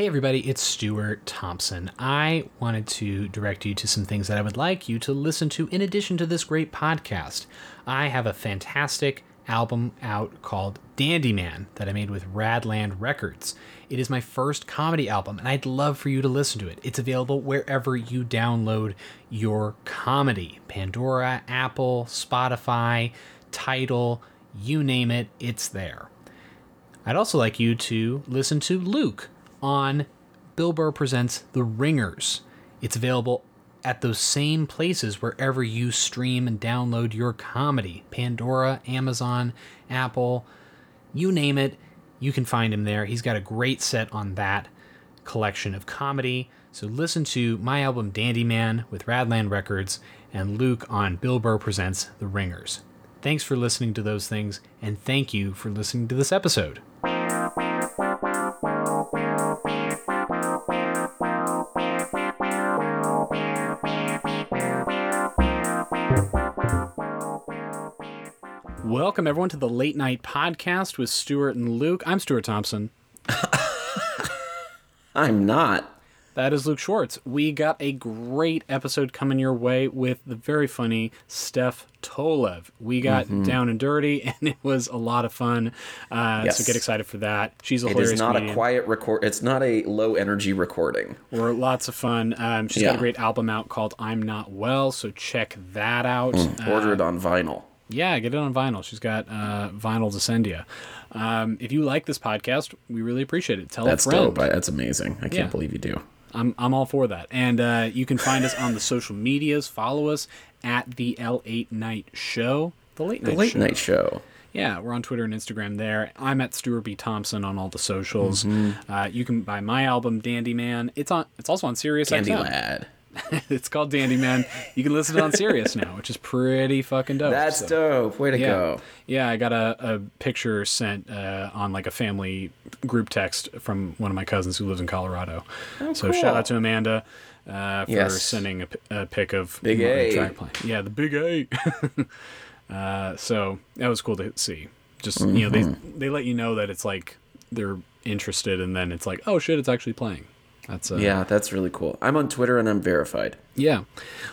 Hey everybody, it's Stuart Thompson. I wanted to direct you to some things that I would like you to listen to in addition to this great podcast. I have a fantastic album out called Dandy Man that I made with Radland Records. It is my first comedy album, and I'd love for you to listen to it. It's available wherever you download your comedy Pandora, Apple, Spotify, Tidal, you name it, it's there. I'd also like you to listen to Luke on Bill Burr Presents The Ringers. It's available at those same places wherever you stream and download your comedy Pandora, Amazon, Apple, you name it, you can find him there. He's got a great set on that collection of comedy. So listen to my album Dandy Man with Radland Records and Luke on Bill Burr Presents The Ringers. Thanks for listening to those things, and thank you for listening to this episode. Welcome, everyone, to the Late Night Podcast with Stuart and Luke. I'm Stuart Thompson. I'm not. That is Luke Schwartz. We got a great episode coming your way with the very funny Steph Tolev. We got Mm-hmm. down and dirty, and it was a lot of fun. Uh, Yes. So get excited for that. She's a It hilarious is not a quiet record. It's not a low energy recording. We're lots of fun. Um, she's got a great album out called "I'm Not Well," so check that out. Uh, Order it on vinyl. Yeah, get it on vinyl. She's got uh, vinyl to send you. Um, if you like this podcast, we really appreciate it. Tell That's a friend. dope. That's amazing. I can't Yeah. believe you do. I'm I'm all for that. And uh, you can find us on the social medias. Follow us at the L8 Night Show. The Late Night The late Show. night show. Yeah, we're on Twitter and Instagram there. I'm at Stuart B Thompson on all the socials. Mm-hmm. Uh, you can buy my album Dandy Man. It's on. It's also on Sirius Dandy XM. lad. it's called Dandy Man. You can listen to it on Sirius now, which is pretty fucking dope. That's So- dope. Way to yeah. go. Yeah, I got a, a picture sent uh, on like a family group text from one of my cousins who lives in Colorado. so cool. shout out to Amanda uh, for Yes. sending a, a pic of Big A. track playing. Yeah, the big A. uh, so that was cool to see. Just you know, they Mm-hmm. they let you know that it's like they're interested, and then it's like, oh shit, it's actually playing. That's uh, Yeah, that's really cool. I'm on Twitter and I'm verified. yeah,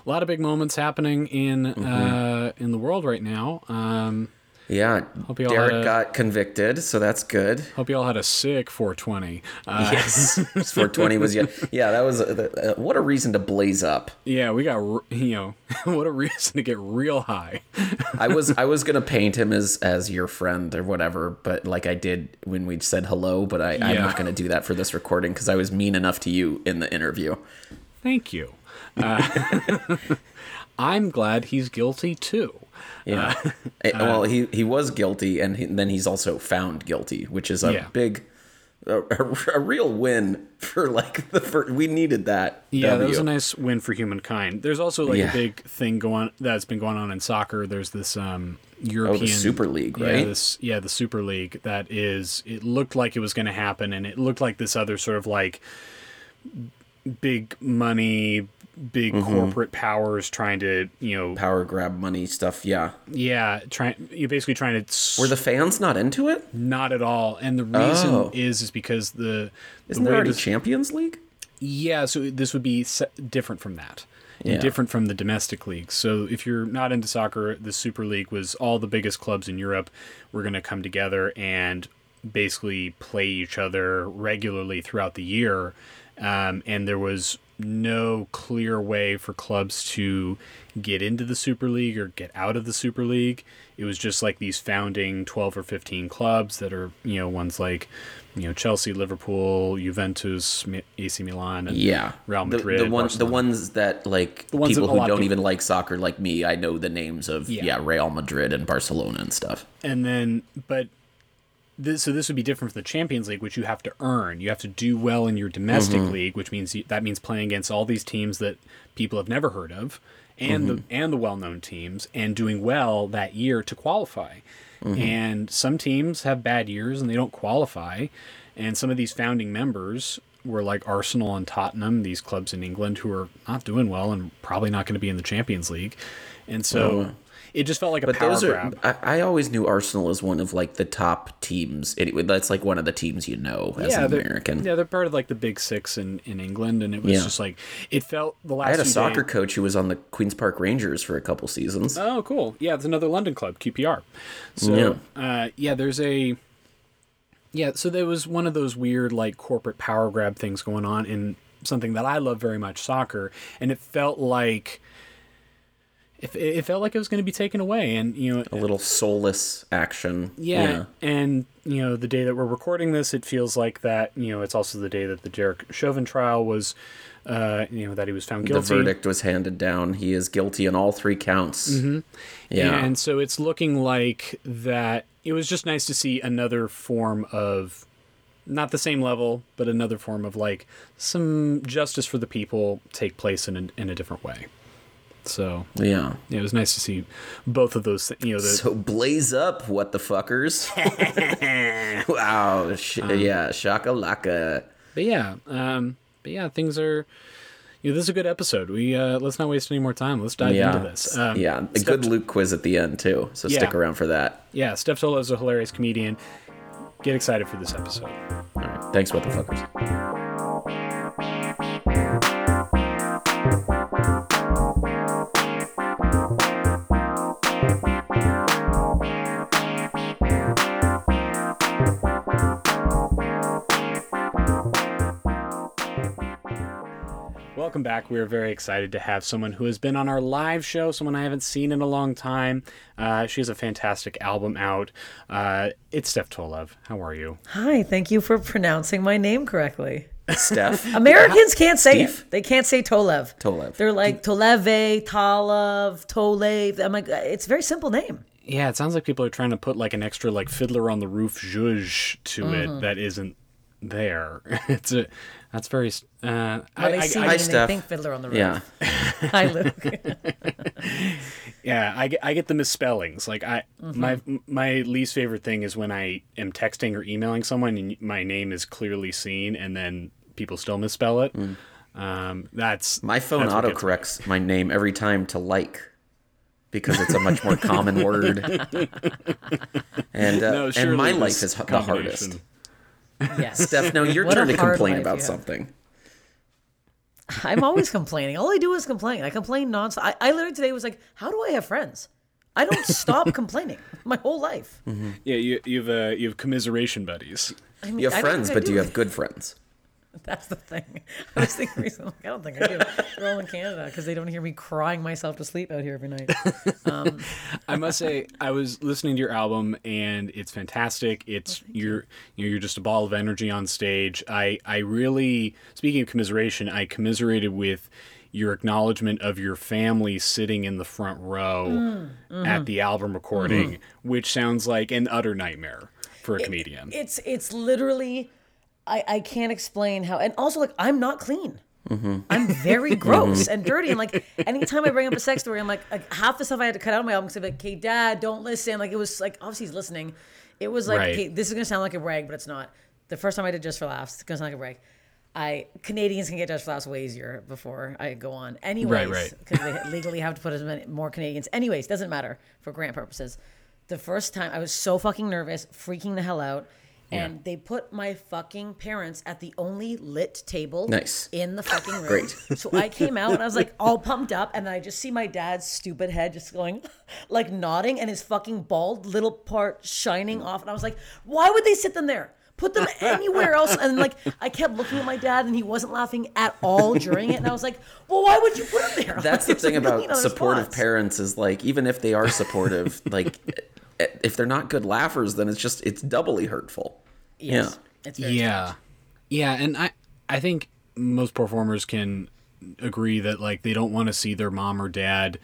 a lot of big moments happening in Mm-hmm. uh, in the world right now. Um, Yeah. Hope you all Derek a- got convicted, so that's good. hope you all had a sick 420. Uh, Yes. 420 was yeah. Yeah, that was uh, uh, what a reason to blaze up. Yeah, we got you know what a reason to get real high. I was I was gonna paint him as as your friend or whatever, but like I did when we said hello. But I, I'm not gonna do that for this recording because I was mean enough to you in the interview. Thank you. Uh, I'm glad he's guilty too. Yeah. Eh, well, he he was guilty, and he, then he's also found guilty, which is a Yeah. big, a, a, a real win for like the for, we needed that. Yeah, that was a nice win for humankind. There's also like Yeah. a big thing going that's been going on in soccer. There's this um oh, European the Super League, Yeah, right? this yeah, the Super League that is it looked like it was going to happen and it looked like this other sort of like big money, big Mm-hmm. corporate powers trying to, you know, Power grab money stuff. Yeah. yeah, trying you're basically trying to Were the fans not into it? not at all. And the reason Oh. is is because the Isn't the there already this- Champions League? Yeah, so this would be different from that. Yeah. Different from the domestic leagues. So if you're not into soccer, the Super League was all the biggest clubs in Europe were going to come together and basically play each other regularly throughout the year. Um, and there was no clear way for clubs to get into the Super League or get out of the Super League. It was just like these founding 12 or 15 clubs that are, you know, ones like, you know, Chelsea, Liverpool, Juventus, AC Milan, and Yeah, Real Madrid, The, ones, the ones that like ones people a who don't people- even like soccer, like me, I know the names of Yeah. yeah. Real Madrid and Barcelona and stuff. and then but this so this would be different from the Champions League, which you have to earn. You have to do well in your domestic mm-hmm. league, which means you, that means playing against all these teams that people have never heard of, and the mm-hmm. and the well-known teams, and doing well that year to qualify. Mm-hmm. And some teams have bad years and they don't qualify, and some of these founding members were like Arsenal and Tottenham, these clubs in England who are not doing well and probably not going to be in the Champions League, and so. Oh, it just felt like a But power those grab. are. I, I always knew Arsenal as one of like the top teams. Anyway, that's like one of the teams you know as an American. Yeah, they're part of like the big six in, in England, and it was Yeah. just like it felt the last. I had a soccer days- coach who was on the Queens Park Rangers for a couple seasons. Oh, cool. Yeah, it's another London club, QPR. So, yeah, uh, yeah there's a. Yeah, so there was one of those weird, like, corporate power grab things going on in something that I love very much, soccer, and it felt like. It, it felt like it was going to be taken away, and you know, a little soulless action. yeah, and you know, the day that we're recording this, it feels like that. You know, it's also the day that the Derek Chauvin trial was, uh, you know, that he was found guilty. The verdict was handed down. He is guilty on all three counts. Mm-hmm. Yeah. And so it's looking like that. It was just nice to see another form of, not the same level, but another form of like some justice for the people take place in a, in a different way. So yeah. yeah, it was nice to see both of those. You know, the, So blaze up, what the fuckers? wow. Sh- Um, yeah, shakalaka. but yeah, um, but yeah, things are. You know, this is a good episode. We uh, let's not waste any more time. Let's dive Yeah. into this. Um, yeah, a Steph- good Luke quiz at the end too. So stick around for that. Yeah, Steph Tolev is a hilarious comedian. Get excited for this episode. All right. Thanks, what the fuckers. Welcome back. We are very excited to have someone who has been on our live show, someone I haven't seen in a long time. Uh, she has a fantastic album out. Uh, it's Steph Tolev. How are you? Hi, thank you for pronouncing my name correctly. Steph. Americans can't say Steve? it. They can't say Tolev. Tolev. They're like Toleve, Talav, Tolev. I'm like, it's a very simple name. Yeah, it sounds like people are trying to put like an extra like fiddler on the roof zhuzh to it that isn't there. It's a that's very. Uh, Well, they I, see I, me I, they Steph. think Fiddler on the Roof. yeah. Hi, Luke. yeah, I get I get the misspellings. Like I my my least favorite thing is when I am texting or emailing someone and my name is clearly seen and then people still misspell it. Um, that's My phone that's what gets me. autocorrects my name every time to like because it's a much more common word. And uh, No, and my life is the hardest. Combination- yes. Steph, now your What a turn to complain life about you something. I'm always complaining. All I do is complain. I complain nonstop. I, I literally today was like, how do I have friends? I don't stop complaining my whole life. Yeah, you you've uh, you have commiseration buddies. I mean, You have I friends, think I but do you have good friends? That's the thing. I was thinking recently, I don't think I do. They're all in Canada because they don't hear me crying myself to sleep out here every night. Um, I must say, I was listening to your album, and it's fantastic. It's you're you know, you're just a ball of energy on stage. I I really, speaking of commiseration, I commiserated with your acknowledgement of your family sitting in the front row mm, at mm-hmm. the album recording, mm-hmm. which sounds like an utter nightmare for a comedian. It's it's literally, I I can't explain how. And also, like, I'm not clean. I'm very mm-hmm. gross mm-hmm. and dirty. And like, anytime I bring up a sex story, I'm like, like half the stuff I had to cut out of my album because I'm like, okay, dad, don't listen. Like, it was like, obviously he's listening. It was like, Right. okay, this is gonna sound like a brag, but it's not. The first time I did Just for Laughs, it's gonna sound like a brag. I Canadians can get Just for Laughs way easier before I go on. Anyways, right. because they legally have to put as many more Canadians. Anyways, doesn't matter for grant purposes. The first time I was so fucking nervous, freaking the hell out, and they put my fucking parents at the only lit table Nice. in the fucking room. Great. So I came out and I was like all pumped up, and I just see my dad's stupid head just going, like nodding, and his fucking bald little part shining off, and I was like, why would they sit them there? Put them anywhere else. And like I kept looking at my dad, and he wasn't laughing at all during it. And I was like, well, why would you put them there? That's the thing about supportive spots. parents is like even if they are supportive, like if they're not good laughers, then it's just it's doubly hurtful. Yes. It's very yeah yeah and i i think most performers can agree that like they don't want to see their mom or dad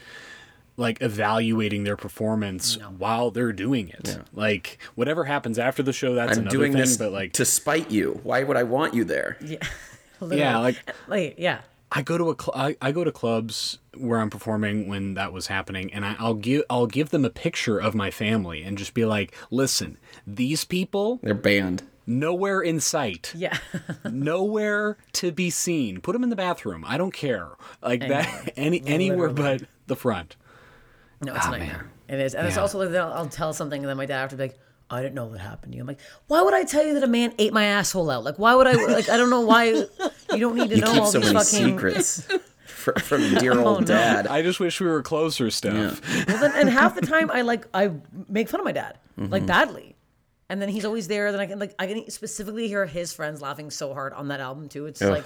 like evaluating their performance while they're doing it like whatever happens after the show that's I'm another doing thing this but like to spite you. Why would I want you there? Yeah. yeah like like yeah. I go to a cl- I, I go to clubs where I'm performing when that was happening, and I, I'll give I'll give them a picture of my family and just be like, listen, these people They're banned. nowhere in sight. Yeah. nowhere to be seen. Put them in the bathroom. I don't care. Like that, any Literally. anywhere but the front. No, it's ah, a nightmare. It is, and it's also like I'll, I'll tell something, and then my dad after be like, "I didn't know what happened to you." I'm like, "Why would I tell you that a man ate my asshole out? Like, why would I? Like, I don't know why. You don't need to You know keep all so these many fucking secrets from dear old Oh, no. dad. I just wish we were closer, Steph. Well, then, and half the time I like I make fun of my dad Mm-hmm. like badly, and then he's always there. Then I can like I can specifically hear his friends laughing so hard on that album too. It's Ugh. like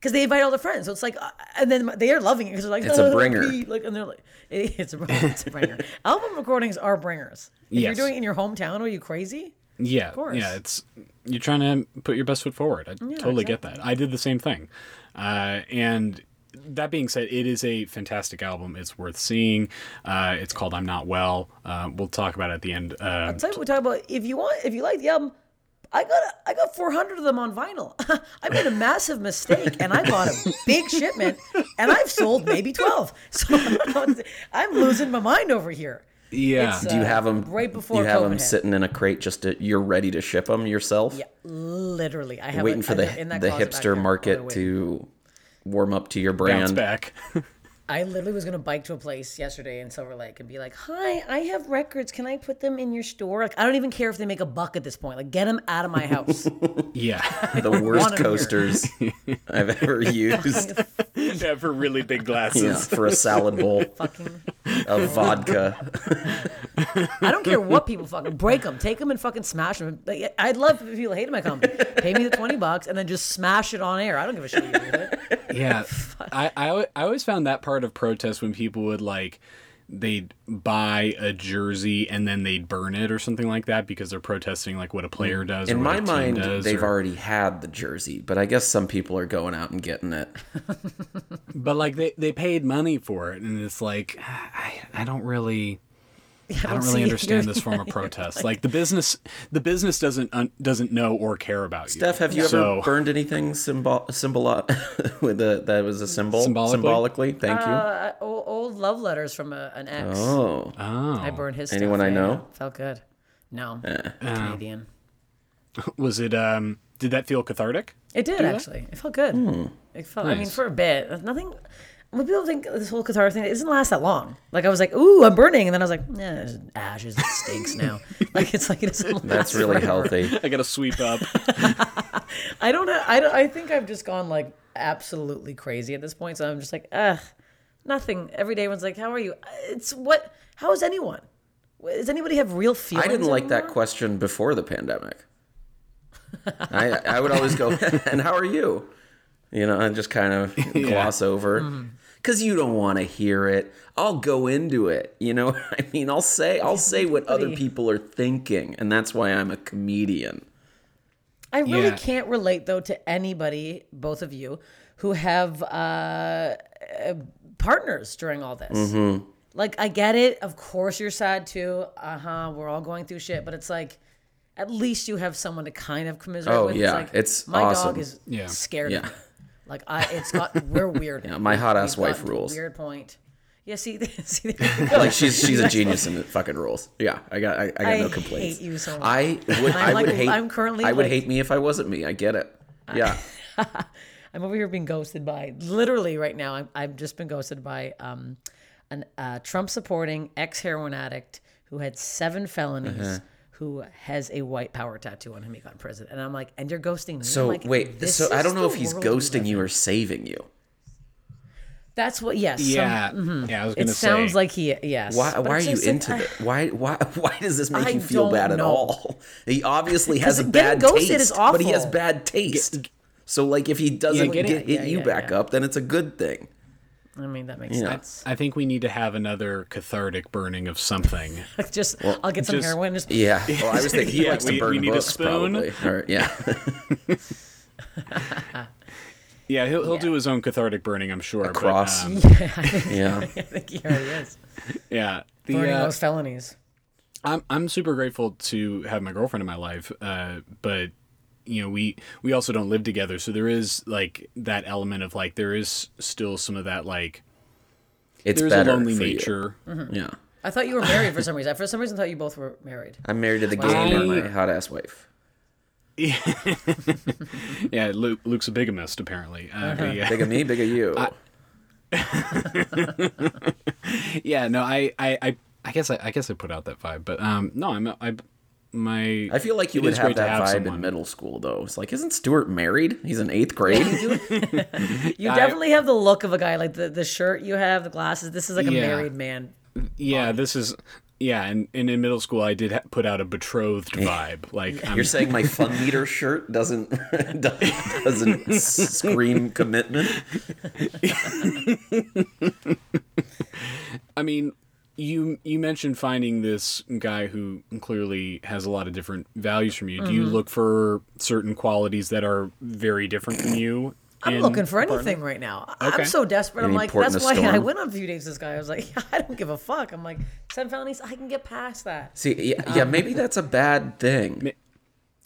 because they invite all their friends, so it's like, uh, and then they are loving it because they're like, It's a "Oh, bringer." Like, and they're like, it- it's a, it's a bringer. album recordings are bringers. If Yes. you're doing it in your hometown, are you crazy? Yeah, course. yeah. It's you're trying to put your best foot forward. I totally get that. I did the same thing, uh, and that being said, it is a fantastic album. It's worth seeing. Uh, it's called "I'm Not Well." Uh, we'll talk about it at the end. Uh, Tell you what we talk about. If you want, if you like the album, I got I got 400 of them on vinyl. I made a massive mistake and I bought a big shipment and I've sold maybe 12. So I don't know what to- I'm losing my mind over here. yeah, It's, Do you uh, have them right before You have COVID them hit. sitting in a crate just to, you're ready to ship them yourself. Yeah, literally. I have waiting it- for the in that the hipster. Market to warm up to your bounce brand. back. I literally was gonna bike to a place yesterday in Silver Lake and be like, "Hi, I have records. Can I put them in your store?" Like, I don't even care if they make a buck at this point. Like, get them out of my house. yeah, The worst want 'em here. coasters I've ever used. yeah, for really big glasses. Yeah, for a salad bowl fucking. of vodka. I don't care what people fucking break them, take them and fucking smash them. Like, I'd love if people hated my company, pay me the twenty bucks and then just smash it on air. I don't give a shit. What you do with it. yeah I, I I always found that part of protest when people would like they'd buy a jersey and then they'd burn it or something like that because they're protesting like what a player mm. does or In my mind, does they've or- already had the jersey, but I guess some people are going out and getting it. but like they, they paid money for it and it's like i, I don't really I don't really understand this form of protest. Like the business, the business doesn't un, doesn't know or care about you. Steph, have you So- ever burned anything symbol symbol with a that was a symbol Symbolically? Symbolically, thank you. Uh, old, old love letters from a, an ex. oh, Oh, I burned his. Anyone. I know? yeah. Felt good. No, Eh. Canadian. was it? Um, did that feel cathartic? It did actually. It felt good. Hmm. It felt. I mean, for a bit, nothing. When people think this whole cathartic thing, it doesn't last that long. Like I was like, "Ooh, I'm burning," and then I was like, "Yeah, it's ashes. It stinks now." like it's like it doesn't. that's really forever. healthy. I got to sweep up. I don't know. I don't. I think I've just gone like absolutely crazy at this point. So I'm just like, ugh, nothing. Every day, everyone's like, "How are you?" It's what? How is anyone? Does anybody have real feelings? I didn't like that question before the pandemic. I I would always go, and how are you? You know, and just kind of gloss over. Mm-hmm. Because you don't want to hear it. I'll go into it. You know, I mean, I'll say I'll say what other people are thinking, and that's why I'm a comedian. I really Yeah. can't relate though to anybody, both of you, who have uh, uh, partners during all this. Mm-hmm. Like, I get it. Of course, you're sad too. Uh huh. We're all going through shit, but it's like, at least you have someone to kind of commiserate Oh, with. yeah. like, It's my awesome. dog is Yeah. scared Yeah. Like, I, it's got we're weird. Yeah, my hot ass wife gotten to a rules. Weird point. Yeah. See, see, there you go. Like she's she's a genius in the fucking rules. Yeah, I got I, I got I no complaints. hate you so much. I would I like- would hate I'm currently I would like- hate me if I wasn't me. I get it. Yeah. I'm over here being ghosted by literally right now. I'm, I've just been ghosted by um, an uh, Trump supporting ex heroin addict who had seven felonies, Uh-huh. Who has a white power tattoo on him. He got in prison, and I'm like, and you're ghosting me. So like, wait, this so I don't know if he's ghosting you or saving you. That's what. Yes. some- Yeah, mm-hmm. yeah. I was it gonna sounds say. like he. Yes. Why, why are you like, into I- it? Why, why, why does this make I you feel don't bad at all? He obviously has a 'Cause getting bad ghosted taste, is but he has bad taste. so, like, if he doesn't getting- get hit yeah, you yeah, back yeah. up, then it's a good thing. I mean, that makes Yeah. sense. I think we need to have another cathartic burning of something. just, I'll get some just- heroin. Just, Yeah. Well, I was thinking he Yeah, likes we- to burn we need a spoon. probably. Or, yeah. Yeah, he'll he'll do his own cathartic burning, I'm sure. but, cross. um, yeah. I think he already is yeah, the, burning uh, those felonies. I'm I'm super grateful to have my girlfriend in my life, uh, but you know we we also don't live together, so there is like that element of like there is still some of that like It's there's a lonely for you. nature. Yeah. I thought you were married for some reason. I for some reason thought you both were married. I'm married to the why game and my hot ass wife. Yeah, Luke, Luke's a bigamist apparently. Uh, but yeah. Big of me, big of you. yeah, no, I, I I I guess I, I guess I put out that vibe, but um, no, I'm I my. I feel like you it would is have great to that vibe in middle school, though. It's like, isn't Stuart married? He's in eighth grade. You definitely have the look of a guy, like the, the shirt you have, the glasses. This is like a Yeah. married man. Yeah, this is yeah, and, and in middle school I did ha- put out a betrothed vibe. Like I'm, You're saying my fun meter shirt doesn't doesn't scream commitment? I mean, you you mentioned finding this guy who clearly has a lot of different values from you. Do you Mm-hmm. look for certain qualities that are very different from you? I'm looking for a partner? anything right now. Okay. I'm so desperate. I'm like, that's a why I went on a few dates with this guy. I was like, I don't give a fuck. I'm like, seven felonies, I can get past that. See, yeah, yeah, maybe that's a bad thing.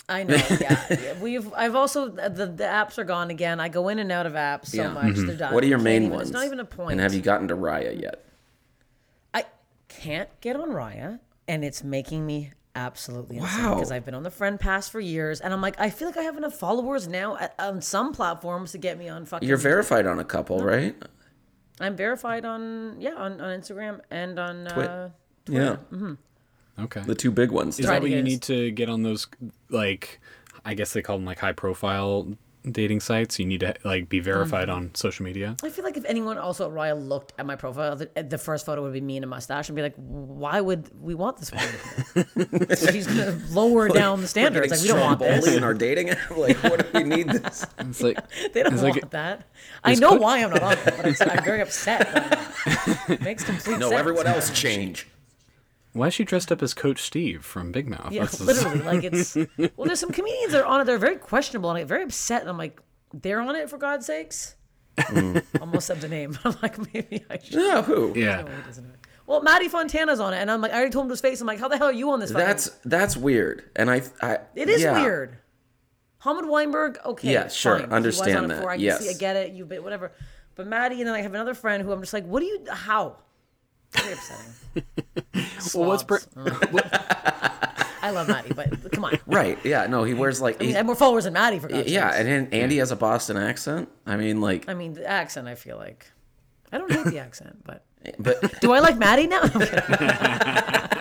I know. Yeah, Yeah, we've. I've also the, the apps are gone again. I go in and out of apps so Yeah. much. They're done. What are your main even- ones? It's not even a point. And have you gotten to Raya yet? I can't get on Raya, and it's making me absolutely insane Wow. because I've been on the friend pass for years, and I'm like, I feel like I have enough followers now at, on some platforms to get me on fucking. You're verified on a couple, right? I'm verified on yeah on, on Instagram and on. Uh, Yeah, Okay. the two big ones. Is Try that what you need to get on those like I guess they call them like high profile dating sites? You need to like be verified Mm-hmm. on social media. I feel like if anyone also at Raya looked at my profile, the, the first photo would be me in a mustache and be like, why would we want this woman? She's gonna lower down the standards. Like we don't want Stromboli this. in our dating app. Like, what do we need this? It's like They don't want like- that. I know put- why I'm not on it, but I'm, I'm very upset. that I'm not. It makes complete No, sense. No, everyone else change. Why is she dressed up as Coach Steve from Big Mouth? Yeah, That's- literally. Like it's well, there's some comedians that are on it. They're very questionable and I get very upset. And I'm like, they're on it for God's sakes. Mm. Almost said the name. I'm like, maybe I should. Yeah, who? Yeah. No. Well, Maddie Fontana's on it, and I'm like, I already told him to his face. I'm like, how the hell are you on this? fucking- That's that's weird. And I, I It is yeah. weird. Hamid Weinberg, okay, Yeah, sure, fine. He was understand on it that, before. I can yes. see, I get it. You, but whatever. But Maddie, and then I have another friend who I'm just like, what do you? How? Very upsetting. Well, what's Slobs. pre- mm. I love Maddie, but come on. Right. Yeah. No, he wears like. I mean, more followers than Maddie for God's yeah, sakes. and then Andy has a Boston accent. I mean, like, I mean, the accent. I feel like I don't hate the accent, but but do I like Maddie now?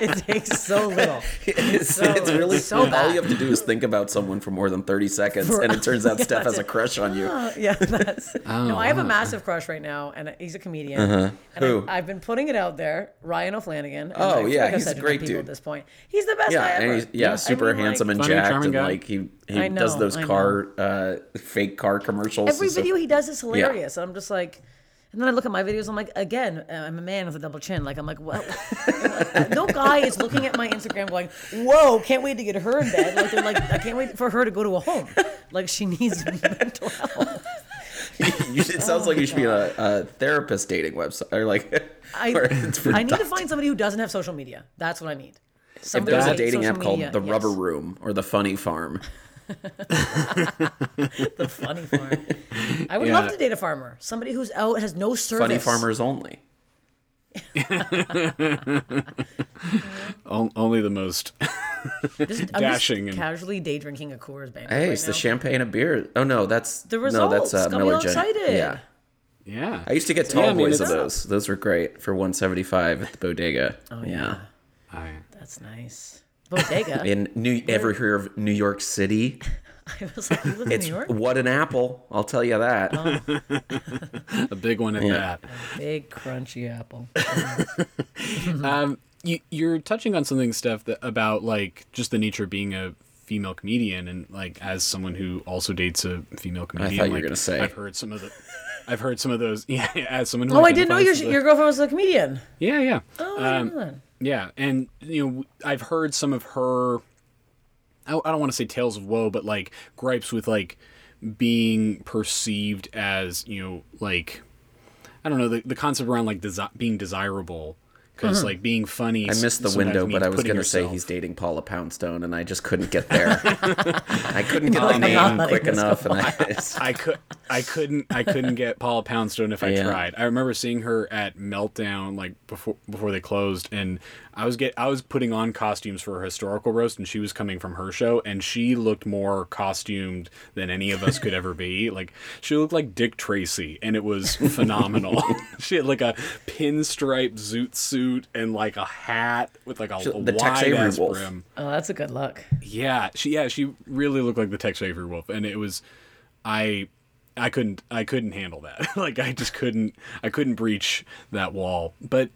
I'm kidding. it takes so little. it's, So- it's really so all you have to do is think about someone for more than thirty seconds, and it turns out Steph has a crush on you. yeah, that's. no, I have a massive crush right now, and he's a comedian. Uh-huh. Who? I, have been putting it out there, Ryan O'Flanagan. Oh, I yeah, like I've he's a great people dude. At this point, he's the best Yeah, guy ever. and he's yeah, I super mean, like, handsome and Funny, jacked, charming and guy. like he he I does those I car uh, fake car commercials. Every and stuff. video he does is hilarious. And I'm just like, and then I look at my videos. I'm like, again, uh, I'm a man with a double chin. Like I'm like, what? No guy is looking at my Instagram going, "Whoa, can't wait to get her in bed." Like they're like, I can't wait for her to go to a home. Like she needs mental health. You it sounds like you should be a, a therapist dating website or like. I, I need to find somebody who doesn't have social media. That's what I need. If there's a dating app called the Yes. Rubber Room or the Funny Farm, the funny farm. I would Yeah. love to date a farmer. Somebody who's out has no service. Funny Farmers only. O- only the most. Just, I'm Dashing just and- casually day drinking a Coors Banquet. Hey, right it's the now. champagne of beer. Oh no, that's The no, results that's uh, got Miller Gen- excited. Yeah, Yeah. I used to get Yeah, tall I mean, boys of those. Those were great for 175 at the bodega. Oh yeah. I, That's nice. Bodega. In New, ever hear of New York City? I was like, you live in It's New York? what an apple. I'll tell you that. a big one at Yeah. Big crunchy apple. Um, you, you're touching on something, Steph, that, about like just the nature of being a female comedian, and like as someone who also dates a female comedian. I thought you were like, gonna say. I've heard some of the. I've heard some of those. Yeah, as someone who Oh, I didn't know your, identifies as a- your girlfriend was a comedian. Yeah, yeah. Oh, I Um, didn't know that. Yeah, and you know, I've heard some of her. I don't want to say tales of woe, but like gripes with like being perceived as you know like I don't know the the concept around like desi- being desirable because mm-hmm. like being funny. I missed the window, but I was going to say he's dating Paula Poundstone, and I just couldn't get there. I couldn't get um, the I'm name quick enough, and I, I could I couldn't I couldn't get Paula Poundstone if I Yeah. tried. I remember seeing her at Meltdown like before before they closed, and I was get I was putting on costumes for her historical roast, and she was coming from her show, and she looked more costumed than any of us could ever be. Like she looked like Dick Tracy, and it was phenomenal. she had like a pinstripe zoot suit and like a hat with like a, a the Tex wide Avery ass wolf. brim. Oh, that's a good look. Yeah, she yeah she really looked like the Tex Avery wolf, and it was I I couldn't I couldn't handle that. like I just couldn't I couldn't breach that wall. But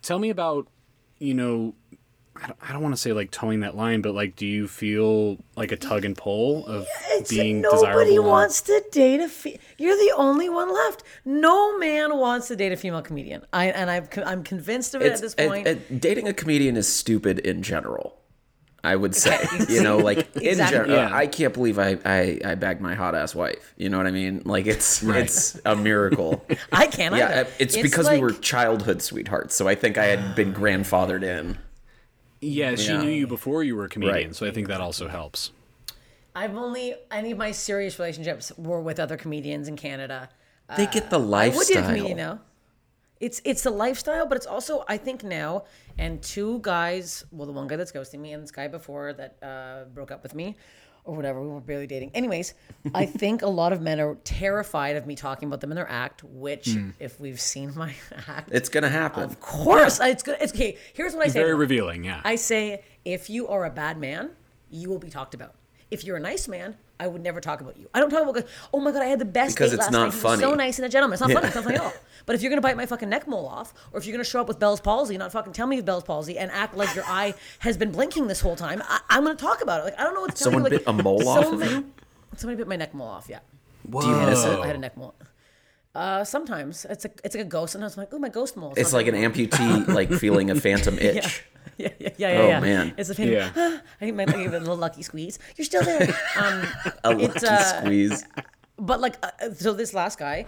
tell me about you know I don't, want to say like towing that line, but like, do you feel like a tug and pull of It's being nobody desirable? wants to date a. Fe- You're the only one left. No man wants to date a female comedian. I and I'm I'm convinced of it It's, at this it- point. it- dating a comedian is stupid in general. I would say, you know, like in Exactly. general, Yeah. I can't believe I, I I bagged my hot ass wife. You know what I mean? Like it's it's a miracle. I can't. yeah, either. it's, because we were childhood sweethearts. So I think I had been grandfathered in. Yeah, she Yeah. knew you before you were a comedian, Right. so I think that also helps. I've only any of my serious relationships were with other comedians in Canada. They get the uh, I would date a lifestyle. comedian now. It's it's the lifestyle, but it's also I think now and two guys. Well, the one guy that's ghosting me and this guy before that uh, broke up with me, or whatever. We were barely dating. Anyways, I think a lot of men are terrified of me talking about them in their act. Which, Hmm. if we've seen my act, It's gonna happen. of course, it's good. It's okay. Here's what I say. Very revealing, yeah. I say, if you are a bad man, you will be talked about. If you're a nice man, I would never talk about you. I don't talk about, oh my god, I had the best Because date it's last not night. He was so nice and a gentleman. It's not funny. It's not funny at all. But if you're gonna bite my fucking neck mole off, or if you're gonna show up with Bell's palsy, not fucking tell me you have Bell's palsy, and act like your eye has been blinking this whole time, I, I'm gonna talk about it. Like I don't know what to tell Someone you. Like, bit a mole so off many- you? Somebody bit my neck mole off. Yeah. Whoa. Do you miss it? I had a neck mole. Uh, sometimes it's a it's like a ghost, and I was like, oh my ghost mole. It's not like an very- amputee, like feeling a phantom itch. Yeah, yeah, yeah, yeah. Oh, yeah. man. it's a pain. Yeah. I might give it a little lucky squeeze. You're still there. Um, A lucky uh, squeeze. but like, uh, uh, so this last guy,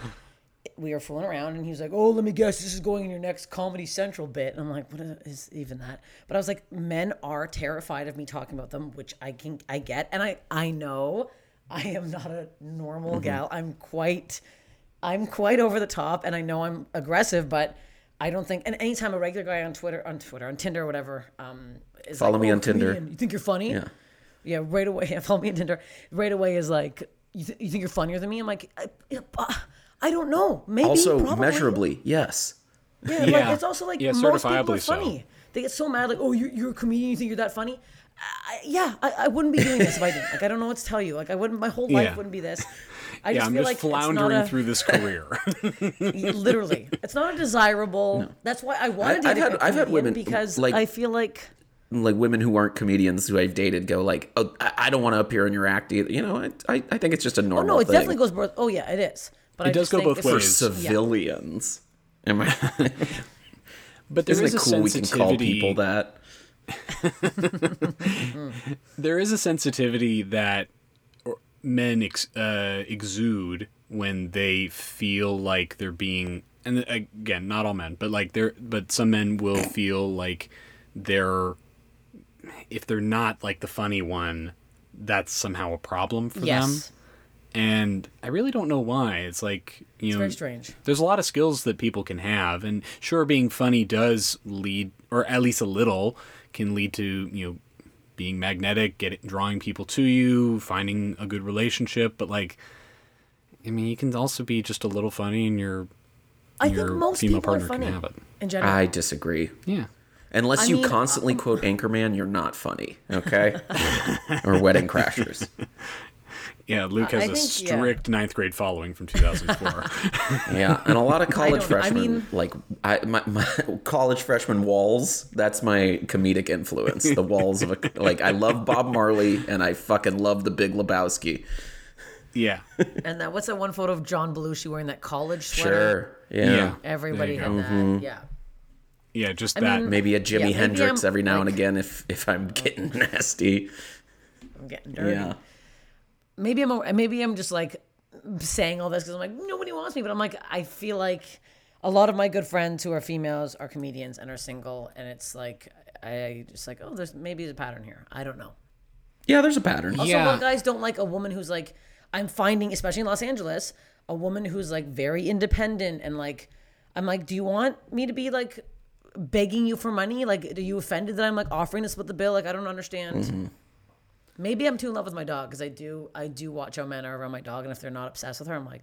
we were fooling around, and he was like, "Oh, let me guess, this is going in your next Comedy Central bit." And I'm like, "What is even that?" But I was like, men are terrified of me talking about them, which I can I get, and I I know I am not a normal Mm-hmm. gal. I'm quite I'm quite over the top, and I know I'm aggressive, but. I don't think, and anytime a regular guy on Twitter, on Twitter, on Tinder, or whatever, um, is Follow like, me "Oh, on Tinder." comedian, You think you're funny? Yeah. Yeah, right away. Follow me on Tinder. Right away is like, you, th- you think you're funnier than me? I'm like, I, uh, I don't know. Maybe Also, probably. measurably, yes. Yeah, like it's also like Yeah, most people are certifiably so. funny. They get so mad, like, oh, you're, you're a comedian. You think you're that funny? I, yeah, I, I wouldn't be doing this if I didn't. Like, I don't know what to tell you. Like, I wouldn't. My whole life Yeah. wouldn't be this. I yeah, just I'm feel just like floundering a, through this career. literally. It's not a desirable. That's why I wanted to I've date had- a I've had women, because like- I feel like Like women who aren't comedians who I've dated go like, "Oh, I, I don't want to appear in your act either." You know, I, I, I think it's just a oh, normal. oh normal no, it thing definitely goes both. Oh yeah, it is. But It I does go both it's- for ways. civilians. Am I? But there Isn't is it a cool we can call people that? there is a sensitivity that or- men ex, uh, exude when they feel like they're being and again not all men but like they're but some men will feel like they're if they're not like the funny one that's somehow a problem for them. Yes, and i really don't know why. It's like you it's know very strange. there's a lot of skills that people can have and sure being funny does lead or at least a little can lead to you know being magnetic getting drawing people to you finding a good relationship but like i mean you can also be just a little funny and your I your think most female people are partner funny can have it in general. I disagree. yeah Unless I you mean, uh, constantly quote Anchorman, you're not funny. Okay, or Wedding Crashers. yeah luke has a think, yeah. strict ninth grade following from 2004 Yeah, and a lot of college don't. I freshmen, mean- like I, my, my college freshman walls. That's my comedic influence. The walls of a like. I love Bob Marley, and I fucking love The Big Lebowski. yeah And that what's that one photo of John Belushi wearing that college sweater? Sure, yeah. yeah Everybody There you had go. that. Mm-hmm. Yeah. yeah just I that mean- Maybe a Jimi Yeah, Hendrix every now and again if if I'm getting nasty. I'm getting dirty. Yeah. Maybe I'm a, maybe I'm just like saying all this because I'm like nobody wants me, but I'm like I feel like a lot of my good friends who are females are comedians and are single, and it's like I just like oh there's maybe there's a pattern here. I don't know. Yeah, there's a pattern. Also, a lot of guys don't like a woman who's like, I'm finding, especially in Los Angeles, a woman who's like very independent and like, I'm like, do you want me to be like begging you for money? Like, are you offended that I'm like offering to split the bill? Like, I don't understand. Mm-hmm. Maybe I'm too in love with my dog because I do I do watch how men are around my dog, and if they're not obsessed with her, I'm like,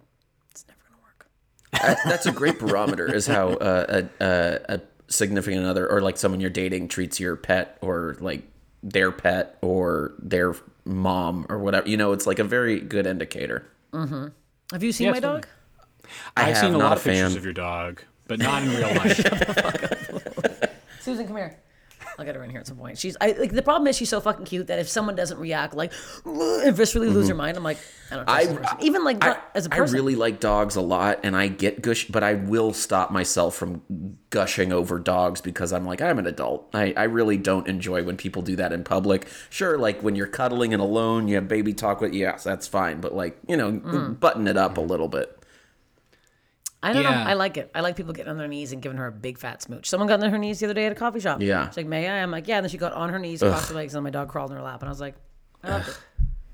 it's never gonna work. I- that's a great barometer is how uh, a, a, a significant other or like someone you're dating treats your pet or like their pet or their mom or whatever you know it's like a very good indicator Have you seen Yeah, my totally. dog? I I've seen a not lot a of pictures fan of your dog, but not in real life. Susan, come here. I'll get her in here at some point. She's I like the problem is she's so fucking cute that if someone doesn't react like and viscerally lose her mind, I'm like, I don't I- Even like I, as a person. I really like dogs a lot and I get gush but I will stop myself from gushing over dogs because I'm like I'm an adult. I, I really don't enjoy when people do that in public. Sure, like when you're cuddling and alone, you have baby talk with yes, that's fine. But like, you know, Mm. button it up a little bit. I don't know. I like it. I like people getting on their knees and giving her a big fat smooch. Someone got on her knees the other day at a coffee shop. Yeah. She's like, May I? I'm like, Yeah. And then she got on her knees, crossed her legs, and my dog crawled in her lap. And I was like, I loved it.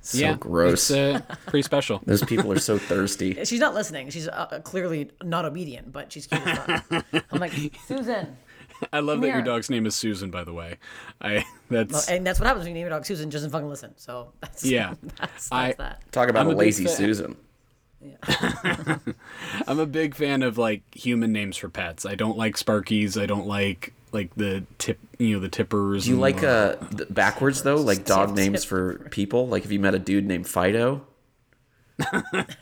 So yeah, gross. It's uh, pretty special. Those people are so thirsty. She's not listening. She's uh, clearly not obedient, but she's cute. I'm like, Susan. I love that your dog's name is Susan. By the way, I that's And that's what happens when you name your dog Susan. She doesn't fucking listen. So that's, Yeah. that's, that's I- that. Talk about I'm a a big lazy fan. Susan. I'm a big fan of like human names for pets. I don't like Sparkies. I don't like like the tip, you know, the tippers. Do you like uh th- backwards though, like dog Tip- names tip. for people? Like if you met a dude named Fido,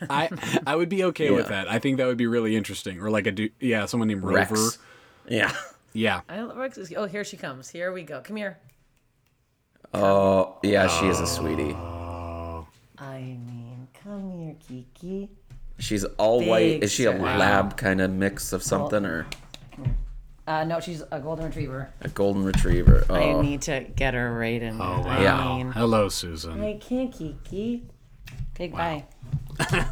I I would be okay with that. I think that would be really interesting. Or like a dude, yeah, someone named Rover. Rex. Yeah. Yeah, I Rex. is- Oh, here she comes. Here we go. Come here. Oh, yeah, she is a sweetie. I mean, come here, Kiki. She's all Big white. Is she a Wow. lab kind of mix of something or Uh, no, she's a golden retriever. a golden retriever? I Oh, need to get her right in there. Oh, wow. Yeah. mean, Hello, Susan. I can't, Kiki. Okay, bye.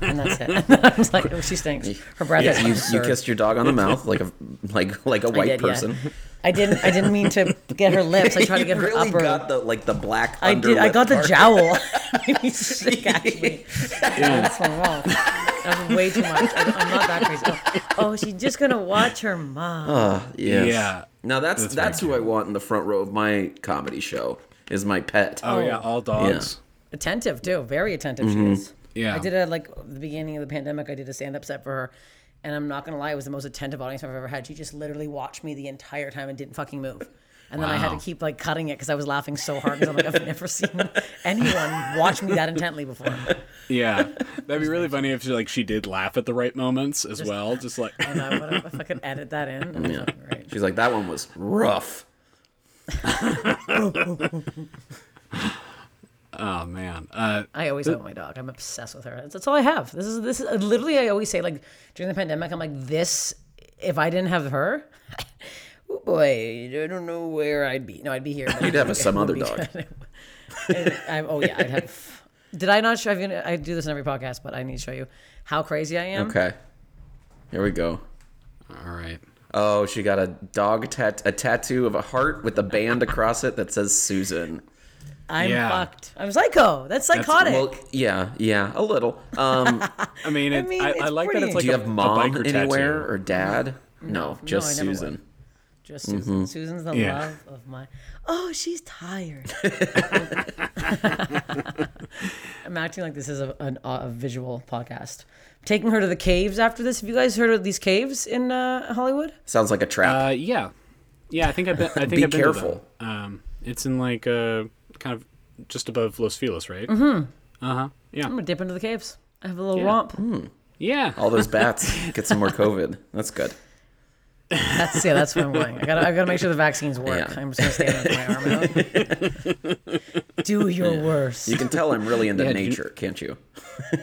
And that's it. I was like, oh, she stinks. Her breath is you, you kissed your dog on the mouth like a like like a white did, yeah. person. I didn't. I didn't mean to get her lips. I tried to get her really upper. got the like the black. I did. I underlip got the part. jowl. He's sick, actually. That's my mouth. That was way too much. I, I'm not that crazy. Oh, oh, she's just gonna watch her mom. Uh, yes. Yeah. Now that's That's that's, very who I want in the front row of my comedy show. Is my pet. Oh, yeah, all dogs. attentive too, very attentive Mm-hmm. she is. Yeah. I did a like the beginning of the pandemic. I did a stand up set for her, and I'm not gonna lie, it was the most attentive audience I've ever had. She just literally watched me the entire time and didn't fucking move. And then I had to keep like cutting it because I was laughing so hard because I'm like I've never seen anyone watch me that intently before. Yeah, that'd be really funny if she, like she did laugh at the right moments as well. Just like And I would if I could edit that in. And yeah. Right. She's like that one was rough. oh man, uh, I always own my dog. I'm obsessed with her. That's, that's all I have. This is this is literally. I always say like during the pandemic, I'm like this. If I didn't have her, oh boy, I don't know where I'd be. No, I'd be here. You'd have I some other dog. I'm, oh yeah, I'd have. Did I not show you? I do this in every podcast, but I need to show you how crazy I am. Okay. Here we go. all right. Oh, she got a dog tat a tattoo of a heart with a band across it that says Susan. I'm Yeah. fucked. I'm psycho. That's psychotic. Well, yeah, yeah, a little. Um, I mean, it, I, mean, I, it's like that pretty. it's like do you a, have a mom biker anywhere tattoo. or dad? No, just I never Susan. Just Susan. Susan's the Yeah. love of my. Oh, she's tired. I'm acting like this is a, an, a visual podcast. Taking her to the caves after this. Have you guys heard of these caves in uh, Hollywood? Sounds like a trap. Uh, yeah, yeah. I think I've been. I think Be I've been careful. To them. Um, it's in like uh, kind of just above Los Feliz, right? Mm-hmm. Uh huh. Yeah. I'm gonna dip into the caves. I have a little Yeah. romp. Yeah. All those bats get some more COVID. That's good. That's yeah. That's what I'm going. I gotta. I gotta make sure the vaccines work. Yeah. I'm just gonna stand with my arm out. Do your worst. You can tell I'm really into Yeah, do you- nature, can't you?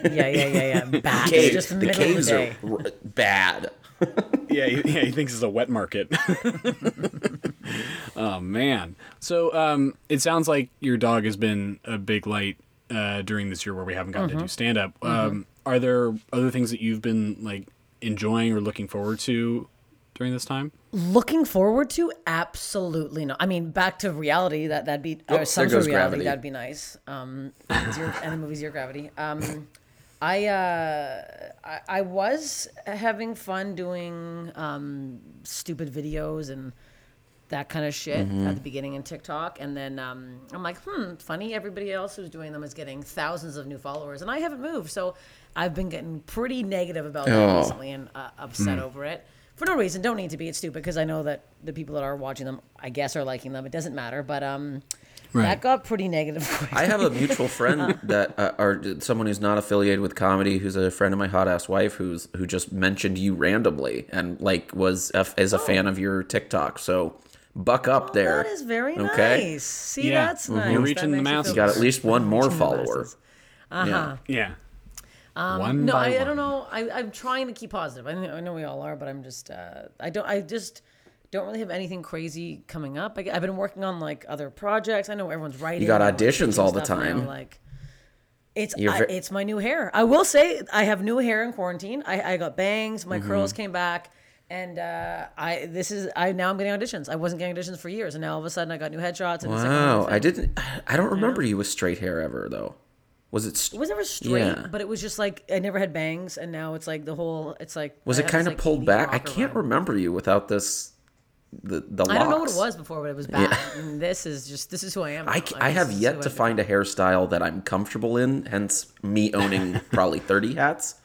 Yeah, yeah, yeah, yeah. Bats. Caves, Just the the caves the are r- bad. yeah, he, yeah, he thinks it's a wet market. oh man. So um, it sounds like your dog has been a big light uh, during this year where we haven't gotten Mm-hmm. to do stand up. Um, are there other things that you've been like enjoying or looking forward to during this time? Looking forward to absolutely not. I mean, back to reality. That that'd be Oh, or some there sort goes of reality. Gravity. That'd be nice. Um, zero, and the movie Zero Gravity. Um, I, uh, I I was having fun doing um, stupid videos and that kind of shit Mm-hmm. at the beginning in TikTok, and then um, I'm like, hmm, funny. Everybody else who's doing them is getting thousands of new followers, and I haven't moved, so I've been getting pretty negative about that Oh. recently and uh, upset over it for no reason. Don't need to be. It's stupid because I know that the people that are watching them, I guess, are liking them. It doesn't matter, but um, Right. that got pretty negative. quick. I have a mutual friend that, uh, or someone who's not affiliated with comedy, who's a friend of my hot ass wife, who's who just mentioned you randomly and like was a, is a fan of your TikTok. So buck up there. Oh. That is very Okay. nice. See, Yeah. that's Mhm. nice. You're reaching the makes masses. You got at least one more follower. Uh-huh. Yeah. One Um, No, by I, I don't know. I, I'm trying to keep positive. I know, I know we all are, but I'm just. Uh, I don't. I just don't really have anything crazy coming up. I, have been working on like other projects. I know everyone's writing. You got auditions all the stuff now, time. Like, it's I, it's my new hair. I will say I have new hair in quarantine. I, I got bangs. My Mm-hmm. curls came back. And uh, I this is I now I'm getting auditions. I wasn't getting auditions for years, and now all of a sudden I got new headshots. And it's like Wow, I didn't. I don't remember you with straight hair ever though. Was it? It was never straight, Yeah. but it was just like I never had bangs, and now it's like the whole. It's like Was I it kind of like, pulled back? I can't vibe. remember you without this. The the locks. I don't know what it was before, but it was bad. Yeah. This is just this is who I am. I, now. c- Like, I have yet to I find a hairstyle that I'm comfortable in. Hence me owning probably thirty hats.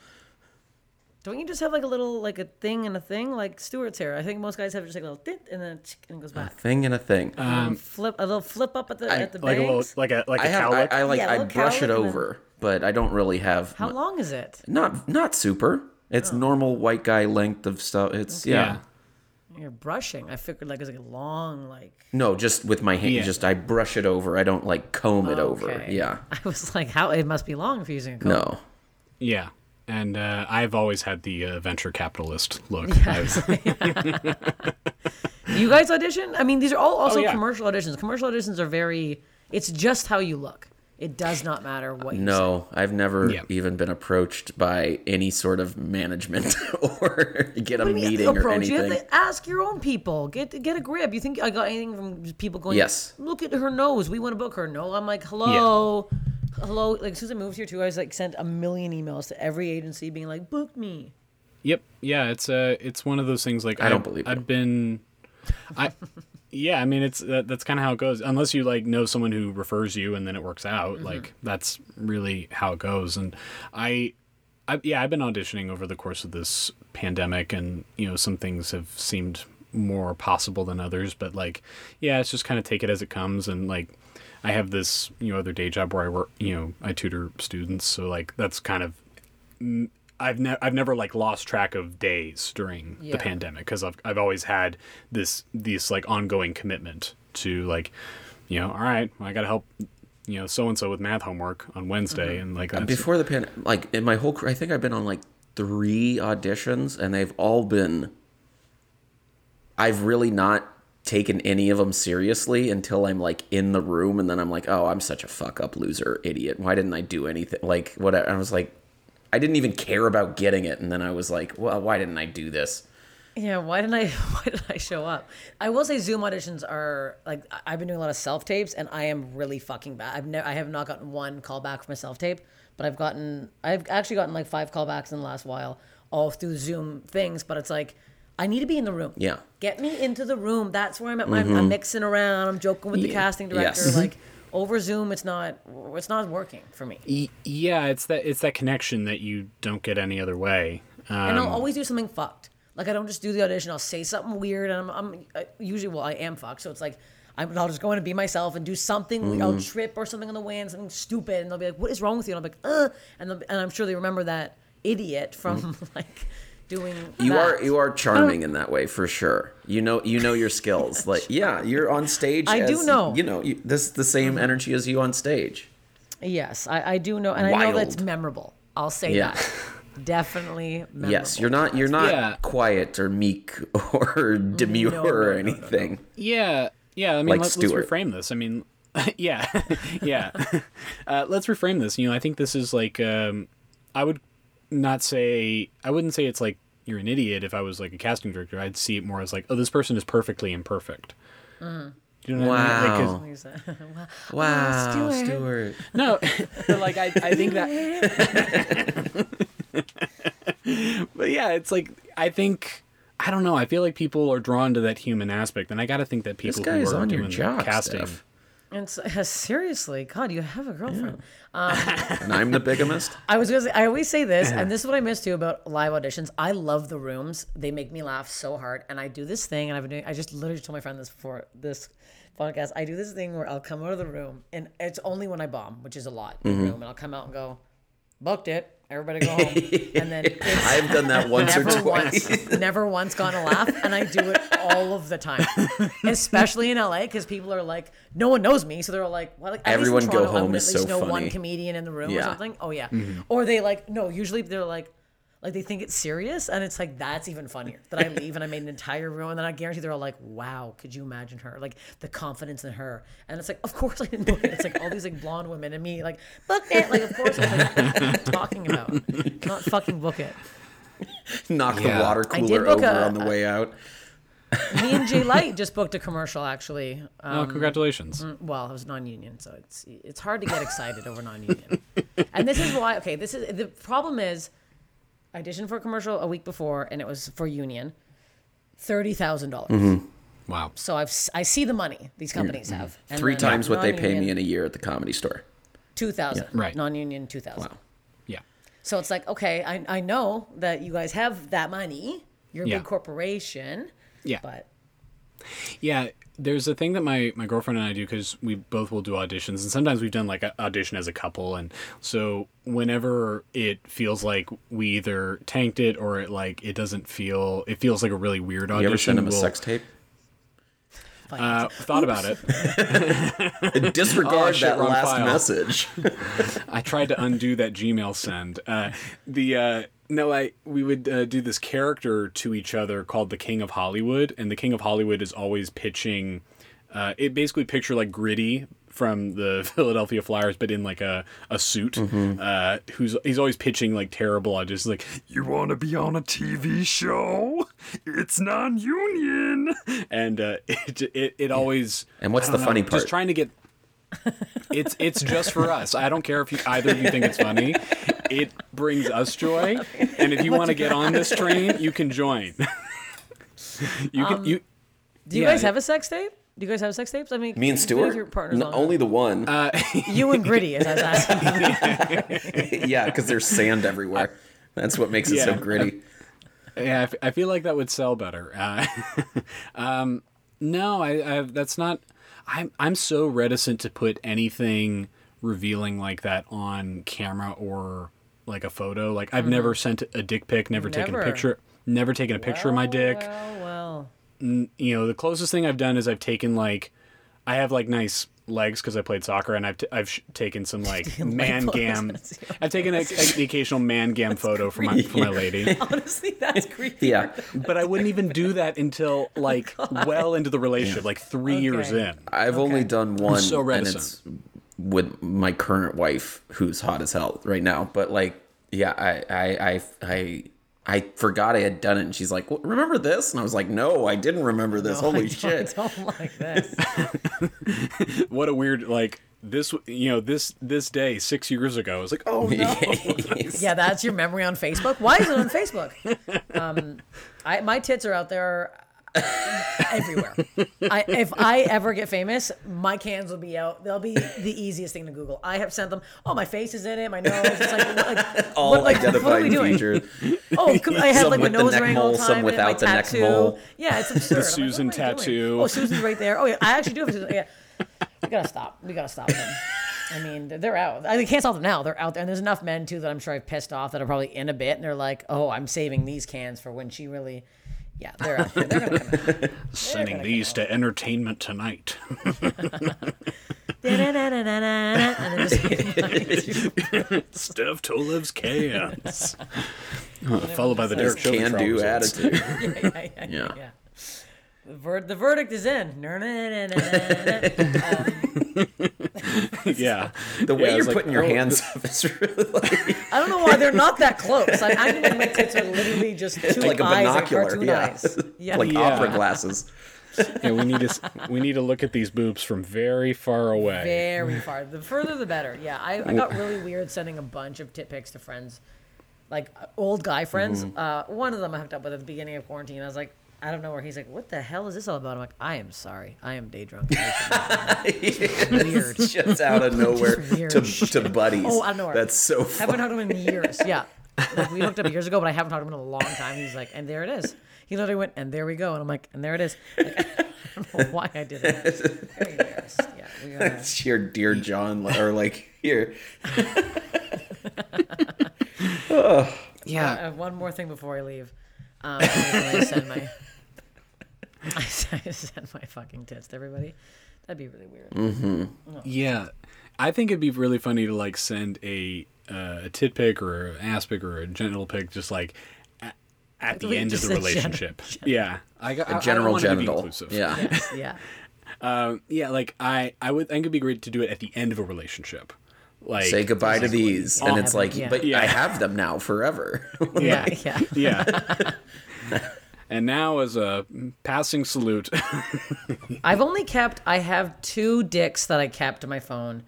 Don't you just have like a little like a thing and a thing like Stuart's hair? I think most guys have just like a little tint and then chick, and it goes back. Thing and a thing. A little um, flip a little flip up at the at the Like a little, bangs. like a like a I have. I, cowlick. I like. Yeah, I brush it cowlick and then- over, but I don't really have. How mu- long is it? Not not super. It's oh. normal white guy length of stuff. It's yeah. yeah. You're brushing. I figured like it's like a long like. No, just with my hand. Yeah. Just I brush it over. I don't like comb it over. Yeah. I was like, how it must be long if you're using a comb. No. Yeah. And uh, I've always had the uh, venture capitalist look. I've- You guys audition? I mean, these are all also yeah. commercial auditions. Commercial auditions are very. It's just how you look. It does not matter what you say. No, I've never Yeah. even been approached by any sort of management or get a What do mean meeting or approach? You anything. have to ask your own people. Get get a grip. You think I got anything from people going? Yes. Look at her nose. We want to book her. No, I'm like, hello, hello. Like as soon I moved here too, I was like sent a million emails to every agency being like, book me. Yep. Yeah. It's uh, it's one of those things. Like I don't believe I've you. been, I, yeah. I mean, it's that, that's kind of how it goes. Unless you like know someone who refers you and then it works out. Mm-hmm. Like that's really how it goes. And I, I, yeah, I've been auditioning over the course of this pandemic, and you know, some things have seemed more possible than others. But like, yeah, it's just kind of take it as it comes, and like. I have this, you know, other day job where I work, you know, I tutor students, so like that's kind of I've never I've never like lost track of days during Yeah. the pandemic because I've I've always had this this like ongoing commitment to like you know all right I got to help you know so and so with math homework on Wednesday mm-hmm. and like that's, Before the pan, like in my whole career, I think I've been on like three auditions, and they've all been. I've really not taken any of them seriously until I'm like in the room, and then I'm like, oh, I'm such a fuck up loser, idiot. Why didn't I do anything? Like what I was like, I didn't even care about getting it, and then I was like, well, why didn't I do this? Yeah, why didn't I? Why did I show up? I will say Zoom auditions are like I've been doing a lot of self tapes, and I am really fucking bad. I've never, I have not gotten one callback from a self tape, but I've gotten, I've actually gotten like five callbacks in the last while, all through Zoom things. But it's like I need to be in the room. Yeah. get me into the room. That's where I'm at. Mm-hmm. My, I'm mixing around. I'm joking with the casting director. Yes. Like over Zoom, it's not, it's not working for me. Yeah it's that it's that connection that you don't get any other way um, and I'll always do something fucked. Like I don't just do the audition. I'll say something weird, and I'm, I'm I, usually well I am fucked, so it's like I'm, I'll just go in and be myself and do something. Mm-hmm. I'll trip or something on the way and something stupid, and they'll be like, "What is wrong with you?" And I'll be like, "Uh," and and I'm sure they remember that idiot from like doing. Mm-hmm. You that. are you are charming in that way for sure. You know you know your skills. Like yeah, you're on stage. I do know. You know you, this is the same energy as you on stage. Yes, I, I do know, and I know that's memorable. I'll say Yeah. that. Definitely memorable. Yes, you're not you're not Yeah. quiet or meek or demure no, no, or no, anything. Yeah, yeah. I mean, Like let, let's reframe this. I mean, yeah, yeah. uh, let's reframe this. You know, I think this is like, um, I would not say, I wouldn't say it's like you're an idiot. If I was like a casting director, I'd see it more as like, oh, this person is perfectly imperfect. Do you know what I mean? Like, 'cause- Wow. He's, Wow, Stewart. Stuart. no, but like I, I think that. but yeah, it's like I think I don't know. I feel like people are drawn to that human aspect, and I got to think that This people who guy's are on your doing the job, casting. Steph. And so, seriously, God, you have a girlfriend. Um, and I'm the bigamist. I was gonna say, I always say this, and this is what I miss too about live auditions. I love the rooms; they make me laugh so hard. And I do this thing, and I've been doing. I just literally told my friend this before this podcast. I do this thing where I'll come out of the room, and it's only when I bomb, which is a lot in the mm-hmm. room, and I'll come out and go, booked it. Everybody go home, and then it's I've done that once or twice. once, never once gone a laugh, and I do it all of the time, especially in LA because people are like, no one knows me, so they're all like, well, like at least in Everyone go Toronto, I home is at least so know one comedian in the room or Yeah. something. Oh yeah, Mm-hmm. or they like no. Usually they're like. Like they think it's serious, and it's like that's even funnier. That I leave and I made an entire room, and then I guarantee they're all like, "Wow, could you imagine her? Like the confidence in her." And it's like, of course I didn't book it. It's like all these like blonde women and me like book it. Like of course I'm like, what are talking about? Not fucking book it. Knock Yeah. the water cooler over a- on the way out. Me and Jay Light just booked a commercial actually. Um, oh, congratulations! well, it was non-union, so it's it's hard to get excited over non-union. And this is why. Okay, this is the problem is, I auditioned for a commercial a week before, and it was for union, thirty thousand dollars. Mm-hmm. Wow. So I've I see the money these companies have. And Three times what they pay me in a year at the comedy store. two thousand. Right. Non-union two thousand. Wow. Yeah. So it's like okay, I I know that you guys have that money. You're a Yeah. big corporation. Yeah. But Yeah, there's a thing that my my girlfriend and I do because we both will do auditions, and sometimes we've done like an audition as a couple, and so whenever it feels like we either tanked it or it like it doesn't feel, it feels like a really weird audition. You ever send him a we'll- sex tape? Uh, thought about it. Disregard Oh, shit, that last file. message. I tried to undo that Gmail send. Uh, the uh, no, I we would uh, do this character to each other called the King of Hollywood, and the King of Hollywood is always pitching. Uh, it basically picture like gritty from the Philadelphia Flyers, but in like a, a suit. Uh, who's he's always pitching like terrible auditions, like you want to be on a TV show? It's non-union, and uh, it, it it always. And what's the don't funny know, part? Just trying to get it's it's just for us. I don't care if you either of you think it's funny. It brings us joy, and if you want to get on this train, you can join. you can you. do you Yeah, guys have a sex tape? Do you guys have sex tapes? I mean, Me and who Stuart? Your partners No, on only the one. Uh, you and Gritty, as I was asking. yeah, because there's sand everywhere. That's what makes it so Yeah. gritty. Yeah, I f- I feel like that would sell better. Uh, um, no, I, I that's not. I'm I'm so reticent to put anything revealing like that on camera or like a photo. Like I've never sent a dick pic, never, taken a picture, never taken a picture of my dick. Well, well. you know, the closest thing I've done is I've taken like, I have like nice legs because I played soccer, and I've t- I've sh- taken some like man gam. I've taken a, a- the occasional man gam photo for my for my lady, Honestly, that's creepy. Yeah. but I wouldn't even do that until like well into the relationship, like three years in. I've only done one, so and reticent. It's with my current wife, who's hot as hell right now. But like, yeah, I, I, I, I, I forgot I had done it, and she's like, well, "Remember this?" And I was like, "No, I didn't remember this. I Holy don't- shit!" I don't like this. What a weird like this. You know this this day six years ago. I was like, oh no. Yeah, that's your memory on Facebook. Why is it on Facebook? Um, I my tits are out there everywhere. I, if I ever get famous, my cans will be out. They'll be the easiest thing to Google. I have sent them. Oh, my face is in it. My nose. It's like, like All what, like, what are identifying we doing? features. Oh, come- I have Some like my with the nose neck ring all mole, the some time. without my the neck mole. Yeah, it's absurd. I'm like, Susan what am I doing? tattoo. Oh, Susan's right there. Oh yeah, I actually do have. a Susan. Yeah, we gotta stop. We gotta stop them. I mean, they're out. I mean, can't stop them now. They're out there, and there's enough men too that I'm sure I've pissed off that are probably in a bit, and they're like, "Oh, I'm saving these cans for when she really." Yeah, they're out there. They're gonna come out. Sending gonna these to Entertainment Tonight. and then just, Steph Tolev's cans. Followed by the Derek Chauvin Can do results. attitude. yeah, yeah, yeah, Yeah. Yeah. The, ver- the verdict is in. yeah. The way Yeah, you're it's like, putting your oh, hands up is really like, I don't know why they're not that close. I, I think my tits are literally just two like a eyes, like binocular. cartoon yeah. eyes. Yeah, like Yeah. opera glasses. Yeah, we need to we need to look at these boobs from very far away. very far. The further, the better. Yeah, I, I got really weird sending a bunch of tit pics to friends like old guy friends. Mm-hmm. Uh, one of them I hooked up with at the beginning of quarantine. I was like, I don't know where he's like, what the hell is this all about? I'm like, I am sorry, I am day drunk. I should not do that." Weird. just out of nowhere to, to buddies. Oh, out of nowhere. That's so I haven't funny. talked to him in years. Yeah. Like, we hooked up years ago, but I haven't talked to him in a long time. He's like, and there it is. He literally went, and there we go. And I'm like, and there it is. Like, I don't know why I did that. Very embarrassed. Yeah. We are, It's your dear John, or like here. I Yeah. have one more thing before I leave. Um, I send my, I send my fucking tits to everybody. That'd be really weird. Yeah, I think it'd be really funny to like send a uh, a tit pic or an ass pic or a genital pic, just like at, at the We end of the said gen- relationship. Yeah, I got I- I General wanted be genital. inclusive. Yeah. Yeah. Um, yeah. Like I, I would think it'd be great to do it at the end of a relationship. Like Say goodbye to these. And it's like, Yeah. but Yeah. I have them now forever. Yeah. Yeah. yeah. and now as a passing salute. I've only kept. I have two dicks that I kept to my phone,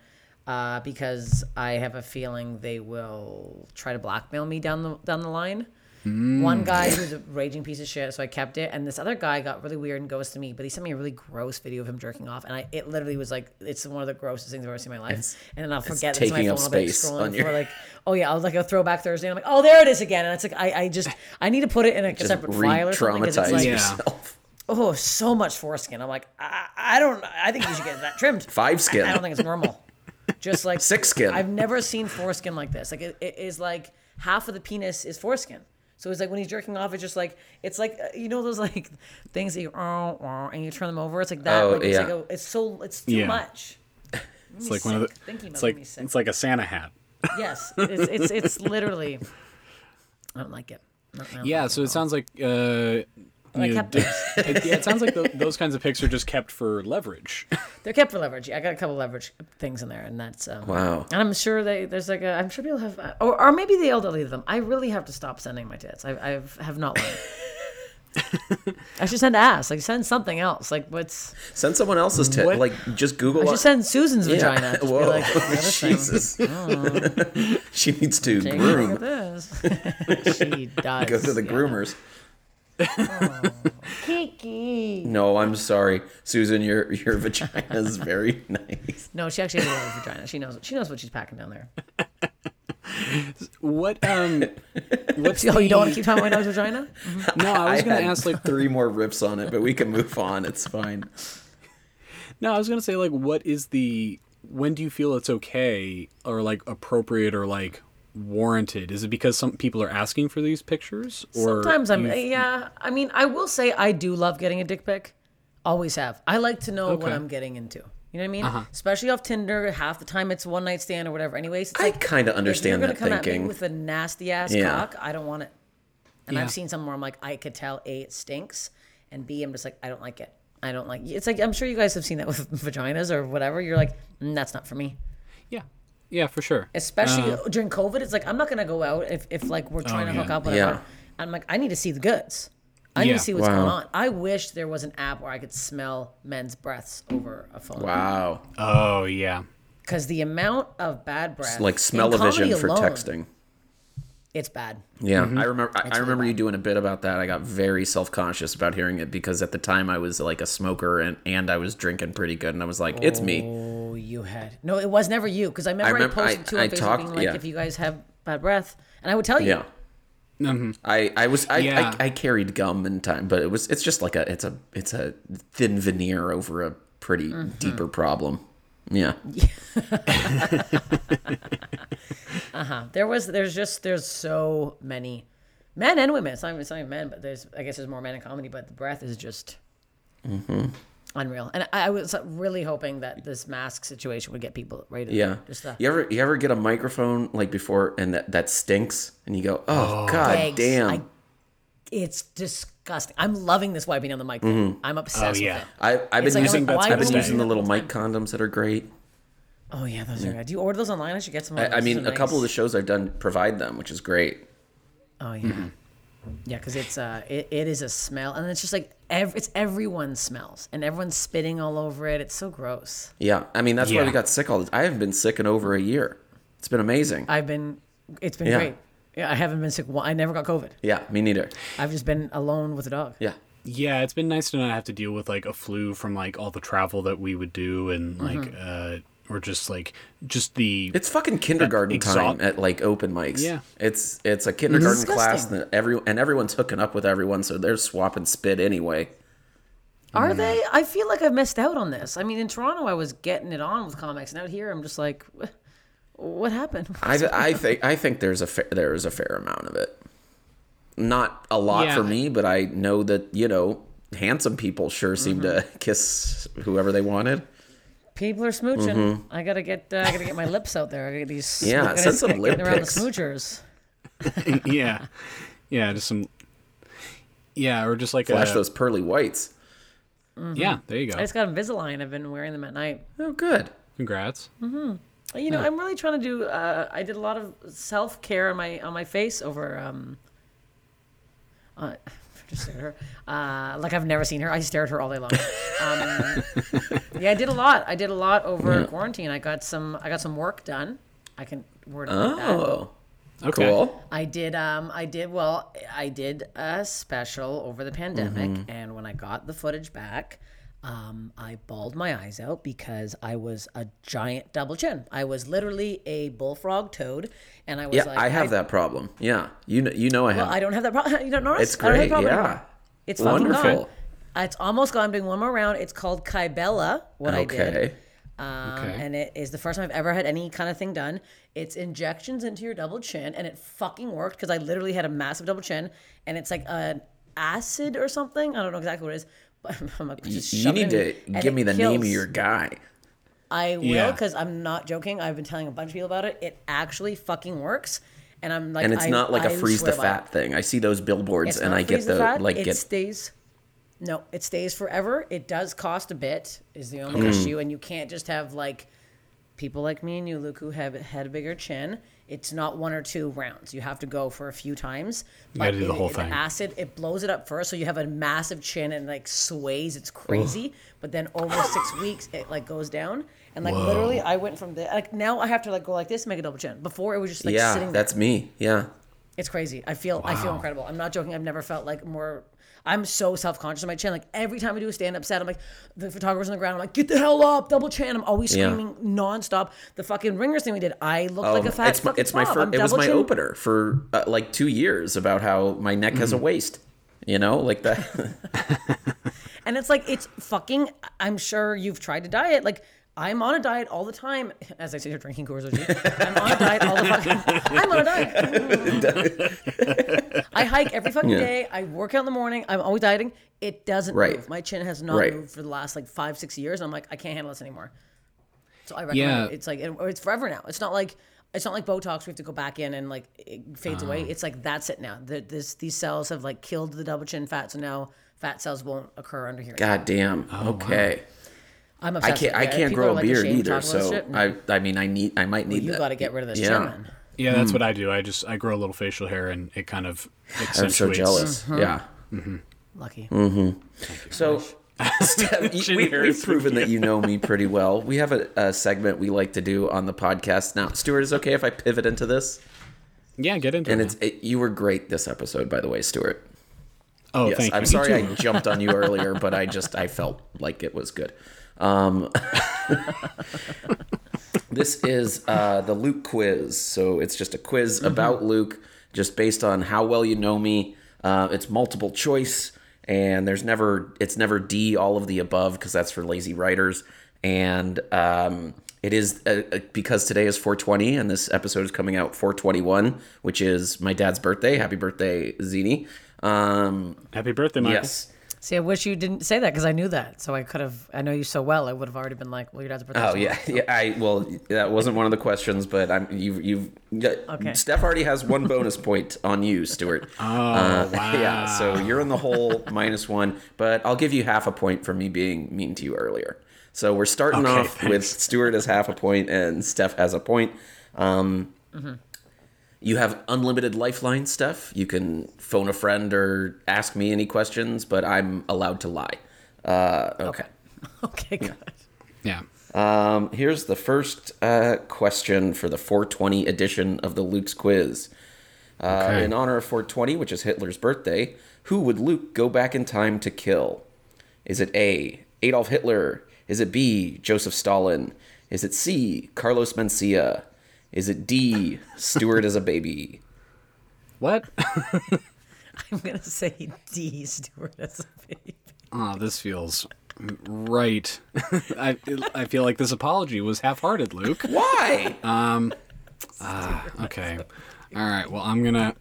uh, because I have a feeling they will try to blackmail me down the down the line. One hmm. guy who's a raging piece of shit, so I kept it, and this other guy got really weird and ghosted me. But he sent me a really gross video of him jerking off, and I it literally was like it's one of the grossest things I've ever seen in my life. and then I'll forget it's my taking phone. up I'll be like, space on your- for like oh yeah, I'll like a throwback Thursday. And I'm like oh there it is again, and it's like I, I just I need to put it in a Just separate file or something because it's re-traumatize like yourself. oh so much foreskin. I'm like I, I don't I think you should get that trimmed. Five skin. I don't think it's normal. Just like Six skin. I've never seen foreskin like this. Like it, it is like half of the penis is foreskin. So it's like when he's jerking off, it's just like it's like uh, you know those like things that you oh, oh, and you turn them over. It's like that. Oh, like, it's yeah. like a, it's so it's too Yeah. much. It's like one of the. sick. Thinking It's like sick. it's like a Santa hat. Yes, it's it's, it's literally. I don't like it. I don't Yeah, like so at it sounds like uh, I you know, kept d- it, yeah, it sounds like tho- those kinds of pics are just kept for leverage. they're kept for leverage. I got a couple leverage things in there, and that's um, Wow. And I'm sure they there's like a I'm sure people have or, or maybe they'll delete them. I really have to stop sending my tits. I I've have not learned. I should send ass. Like send something else. Like what's Send someone else's tit. What? Like just Google. I should send Susan's Yeah. vagina. Just be Whoa. like, the other thing. Jesus. she needs to Take a look groom. at this. she does. Go to the yeah. groomers. Kiki. No, I'm sorry, Susan. Your your vagina is very nice. No, she actually has a vagina. She knows. She knows what she's packing down there. What um, what's Oh, you don't want to keep talking about my nose vagina? No, I was gonna had ask like three more riffs on it, but we can move on. It's fine. no, I was gonna say like what is the when do you feel it's okay or like appropriate or like warranted? Is it because some people are asking for these pictures or Sometimes I'm. you- Yeah. I mean, I will say I do love getting a dick pic. Always have. I like to know what I'm getting into. You know what I mean? Especially off Tinder. Half the time it's one night stand or whatever. Anyways, it's I like kinda if understand you're gonna that come At me with a nasty ass Yeah. cock. I don't want it. And Yeah. I've seen some where I'm like, I could tell a it stinks, and b I'm just like, I don't like it. I don't like. It. It's like I'm sure you guys have seen that with vaginas or whatever. You're like, mm, that's not for me. yeah, yeah, for sure. Especially Uh. during COVID, it's like I'm not gonna go out if, if like we're trying to yeah. hook up, whatever. Yeah. I'm like, I need to see the goods. I need to see what's Wow. going on. I wish there was an app where I could smell men's breaths over a phone. Wow. Oh yeah, Because the amount of bad breath, it's Like in smell-o-vision for alone, texting. It's bad. Yeah, Mm-hmm. I remember. I, I remember you doing a bit about that. I got very self conscious about hearing it because at the time I was like a smoker and and I was drinking pretty good, and I was like, it's me. Oh, you had no. It was never you. Because I remember I, remember- I- posted too on I Facebook talked- being like, yeah. if you guys have bad breath, and I would tell you. Yeah. I, I was I, Yeah. I, I carried gum in time, but it was it's just like a it's a it's a thin veneer over a pretty Mm-hmm. deeper problem. Yeah. Uh huh. There was. There's just. There's so many men and women. It's not even, it's not even men, but there's. I guess there's more men in comedy, but the breath is just. Mm-hmm. Unreal, and I, I was really hoping that this mask situation would get people right. Yeah. just uh, You ever you ever get a microphone like before and that, that stinks and you go, Oh, god Thanks. damn. I- it's disgusting. I'm loving this wiping on the mic. thing. I'm obsessed yeah. with it. I, I've been like, using I'm like, why I've been would using the little mic condoms that are great. Oh yeah, those are good. Do you order those online? I should get some. I, I mean, Those are a couple of the shows I've done provide them, which is great. Oh yeah, yeah, because it's uh, it, it is a smell, and it's just like ev- it's everyone smells, and everyone's spitting all over it. It's so gross. Yeah, I mean that's why we got sick all. The, I haven't been sick in over a year. It's been amazing. I've been, it's been Yeah. great. Yeah, I haven't been sick. one- I never got COVID. Yeah, me neither. I've just been alone with a dog. Yeah. Yeah, it's been nice to not have to deal with like a flu from like all the travel that we would do and like uh or just like just the It's fucking kindergarten exhaust- time at like open mics. Yeah. It's it's a kindergarten class disgusting. that every and everyone's hooking up with everyone, so they're swapping spit anyway. Are they? I feel like I've missed out on this. I mean, in Toronto, I was getting it on with comics, and out here, I'm just like, "Wh- what happened? I, I think I think there's a fa- there is a fair amount of it. Not a lot Yeah. for me, but I know that you know handsome people sure seem to Mm-hmm. kiss whoever they wanted. People are smooching. I gotta get, uh, I gotta get my lips out there. I gotta get these. Mm-hmm. Yeah, gotta send some lip around pics. the smoochers. yeah. Yeah, just some Yeah, or just like Flash a those pearly whites. Yeah, there you go. I just got Invisalign. I've been wearing them at night. Oh, good. Congrats. You know, I'm really trying to do. Uh, I did a lot of self care on my on my face over. Um, uh, just stare at her. Uh, like I've never seen her. I stare at her all day long. Um, yeah, I did a lot. I did a lot over quarantine. I got some. I got some work done. I can word it like that. Oh, Okay. cool. I did. Um, I did. Well, I did a special over the pandemic, Mm-hmm. and when I got the footage back, um, I bawled my eyes out because I was a giant double chin. I was literally a bullfrog toad, and I was Yeah, like, I have that problem. Yeah, you know, you know I have. Well, I don't have that problem. You don't notice? it's I have great. problem Yeah, anymore. It's fucking wonderful. It's almost gone. I'm doing one more round. It's called Kybella. What I did. Um, Okay. And it is the first time I've ever had any kind of thing done. It's injections into your double chin, and it fucking worked because I literally had a massive double chin, and it's like an acid or something. I don't know exactly what it is, I'm like, just You shove need to and give it me the name of your guy. I will Yeah. because I'm not joking. I've been telling a bunch of people about it. It actually fucking works, and I'm like, And it's I- not like a I freeze the swear by it. fat thing. I see those billboards It's and I get freeze the fat, like it get stays. No, it stays forever. It does cost a bit. Is the only Mm. issue, and you can't just have like people like me and you, Luke, who have had a bigger chin. It's not one or two rounds. You have to go for a few times. You gotta do the it- whole it- thing. acid it blows it up first, so you have a massive chin and like sways. It's crazy. But then over six weeks, it like goes down. And like literally, I went from the like now I have to like go like this, make a double chin. Before it was just like yeah, sitting there. that's me. Yeah. It's crazy. I feel I feel incredible. I'm not joking. I've never felt like more. I'm so self conscious of my chin. Like every time I do a stand up set, I'm like the photographer's on the ground. I'm like, get the hell up, double chin. I'm always Yeah. screaming nonstop. The fucking ringers thing we did, I looked like a fat Oh, it's my, fucking it's my slob. fir- it was double my chin. opener for uh, like two years about how my neck has a Mm-hmm. waist. You know, like that. And it's like it's fucking. I'm sure you've tried to diet. Like I'm on a diet all the time. As I say, you're drinking Coors OG, I'm on a diet all the fucking. I'm on a diet. I hike every fucking Yeah. day. I work out in the morning. I'm always dieting. It doesn't Right. move. My chin has not Right. moved for the last like five, six years. I'm like, I can't handle this anymore. So I recommend Yeah. it. It's like it, it's forever now. It's not like it's not like Botox. We have to go back in and like it fades Ah. away. It's like that's it now. The, this these cells have like killed the double chin fat, so now fat cells won't occur under here. God damn. okay. I'm I can't. with I can't grow a like, beard either. talk about this So I. I mean, I need. I might need you that. got to get rid of this yeah. chin. Yeah, that's what I do. I just I grow a little facial hair and it kind of accentuates. I'm so jealous. Mm-hmm. Yeah. Lucky. Mm-hmm. So, Steph, you- we, Chin we've hairs. proven that you know me pretty well. We have a, a segment we like to do on the podcast. Now, Stuart, is it okay if I pivot into this? Yeah, get into And it. And it's it, you were great this episode, by the way, Stuart. oh, Yes, thank you. I'm sorry. I jumped on you earlier, but I just I felt like it was good. Um, this is uh, the Luke quiz, so it's just a quiz Mm-hmm. about Luke, just based on how well you know me. Uh, it's multiple choice, and there's never it's never D all of the above because that's for lazy writers, and um, it is uh, uh, because today is 420 and this episode is coming out 421, which is my dad's birthday. Happy birthday, Zini. Um, Happy birthday, Michael. yes. See, I wish you didn't say that because I knew that. So I could have. I know you so well. I would have already been like, "Well, your dad's birthday." Oh yeah, yeah. I well, that wasn't one of the questions, but I'm you you've Okay. Steph already has one bonus point on you, Stuart. Oh wow. Yeah, so you're in the hole minus one, but I'll give you half a point for me being mean to you earlier. So we're starting Okay, off with. Stuart as half a point and Steph has a point. Um, You have unlimited lifeline, Steph. You can phone a friend or ask me any questions, but I'm allowed to lie. Uh, okay. Okay, good. yeah. Um, here's the first uh, question for the 420 edition of the Luke's Quiz. Uh, Okay. In honor of 420, which is Hitler's birthday, who would Luke go back in time to kill? Is it A. Adolf Hitler? Is it B. Joseph Stalin? Is it C. Carlos Mencia? Is it D. Stuart as a baby? What? I'm gonna say D. Stuart as a baby. Oh, this feels right. I I feel like this apology was half-hearted, Luke. Why? Um, ah, okay. All right. Well, I'm gonna.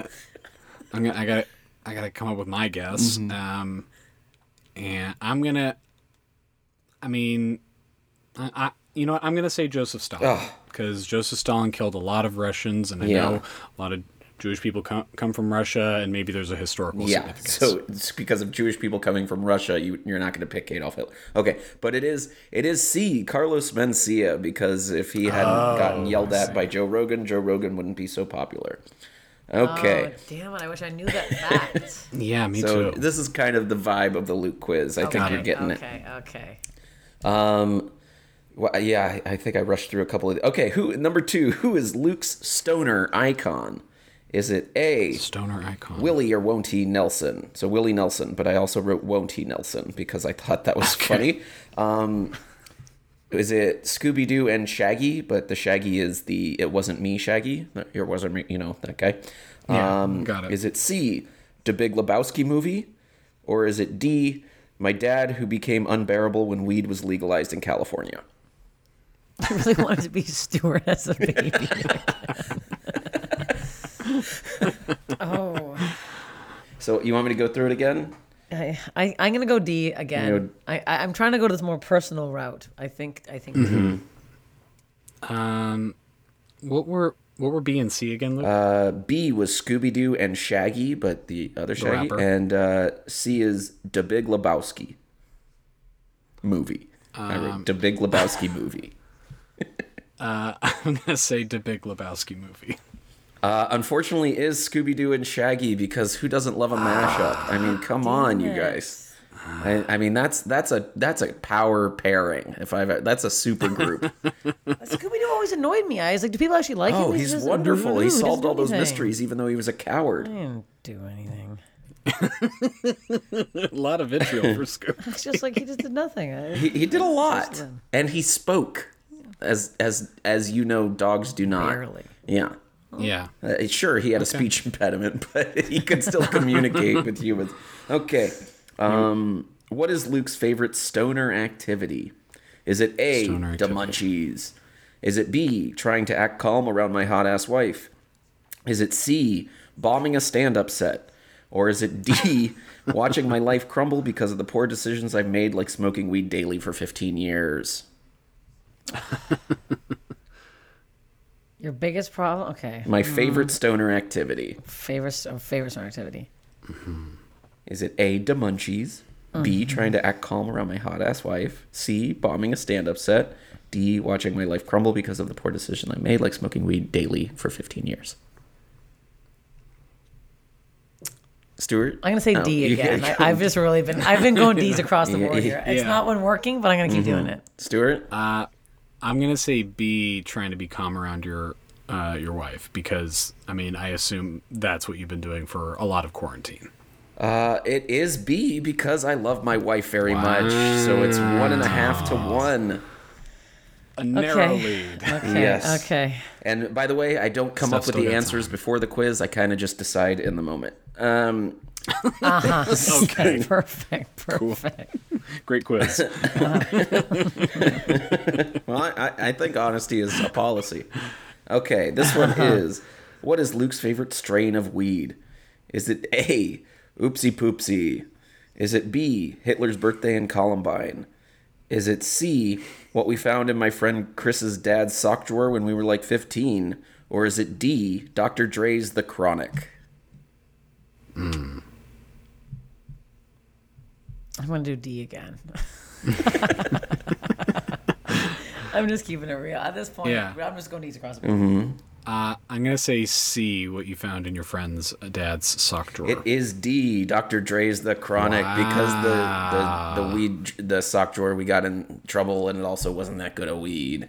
I'm gonna. I gotta. I gotta come up with my guess. Mm-hmm. Um, and I'm gonna. I mean, I. I you know what? I'm gonna say Joseph Stalin because Joseph Stalin killed a lot of Russians, and I Yeah. know a lot of Jewish people come come from Russia, and maybe there's a historical Yeah, significance. so it's because of Jewish people coming from Russia, you, you're not going to pick Adolf Hitler. Okay, but it is it is C. Carlos Mencia because if he hadn't Oh, gotten yelled at by Joe Rogan, Joe Rogan wouldn't be so popular. Okay, Oh, damn it! I wish I knew that fact. yeah, me so too. this is kind of the vibe of the Luke quiz. I think you're getting it. okay, okay. Um, well, yeah, I, think I rushed through a couple of. Okay, who number two? Who is Luke's stoner icon? Is it A. Stoner icon. Willie or won't he Nelson. So Willie Nelson, but I also wrote won't he Nelson because I thought that was funny. Um, is it Scooby Doo and Shaggy? But the Shaggy is the it wasn't me Shaggy. It wasn't me, you know that guy. Yeah, um, got it. Is it C, the Big Lebowski movie, or is it D, my dad who became unbearable when weed was legalized in California? I really wanted to be Stuart as a baby. oh, So you want me to go through it again? I, I I'm gonna go D again. You know- I, I I'm trying to go to this more personal route. I think I think Mm-hmm. Um, what were what were B and C again, Luke? Uh, B was Scooby Doo and Shaggy, but the other Shaggy. rapper. and uh, C is The Big Lebowski movie. I Um, wrote The Big Lebowski movie. Uh, I'm gonna say the Big Lebowski movie. Uh, unfortunately, is Scooby Doo and Shaggy because who doesn't love a mashup? I mean, come on, you guys. I, I mean, that's that's a that's a power pairing. If I've that's a super group. Scooby Doo always annoyed me. I was like, do people actually like him? oh, he's just- wonderful. He solved all those mysteries, even though he was a coward. He didn't do anything. a lot of vitriol for Scooby. It's just like he just did nothing. I- He, he did a lot, and he spoke, as as as you know, dogs do not. Barely. Yeah. Yeah. Uh, sure, he had a speech impediment, but he could still communicate with humans. Okay. Um, what is Luke's favorite stoner activity? Is it A, Stoner the munchies? Is it B, trying to act calm around my hot ass wife? Is it C, bombing a stand up set? Or is it D, watching my life crumble because of the poor decisions I've made, like smoking weed daily for 15 years? Your biggest problem? Okay. My hmm. favorite stoner activity. Favorite favorite song activity. Mm-hmm. Is it A, the munchies? B, mm-hmm. trying to act calm around my hot ass wife? C, bombing a stand up set? D, watching my life crumble because of the poor decision I made, like smoking weed daily for 15 years? Stuart? I'm gonna say Oh, D you- again. I, I've just really been I've been going D's across the board Yeah. here. It's Yeah. not one working, but I'm gonna keep mm-hmm. doing it. Stuart? Uh, I'm gonna say B, trying to be calm around your uh, your wife because I mean I assume that's what you've been doing for a lot of quarantine. Uh, it is B because I love my wife very much. So it's one and a half to one. A narrow Okay. lead. Okay. Yes. Okay. And by the way, I don't come Stuff up with the got answers before the quiz. I kind of just decide in the moment. Um, okay, Perfect. Perfect. great quiz. Well, I, I- I think honesty is a policy. Okay, this one is what is Luke's favorite strain of weed? Is it A, oopsie poopsie? Is it B, Hitler's birthday in Columbine? Is it C, what we found in my friend Chris's dad's sock drawer when we were like 15? Or is it D, Dr. Dre's The Chronic? I'm gonna do D again. I'm just keeping it real. At this point, Yeah. I'm just going D's across the board. Uh, I'm gonna say C, what you found in your friend's dad's sock drawer. It is D, Dr. Dre's The Chronic, because the, the, the weed, the sock drawer, we got in trouble and it also wasn't that good a weed.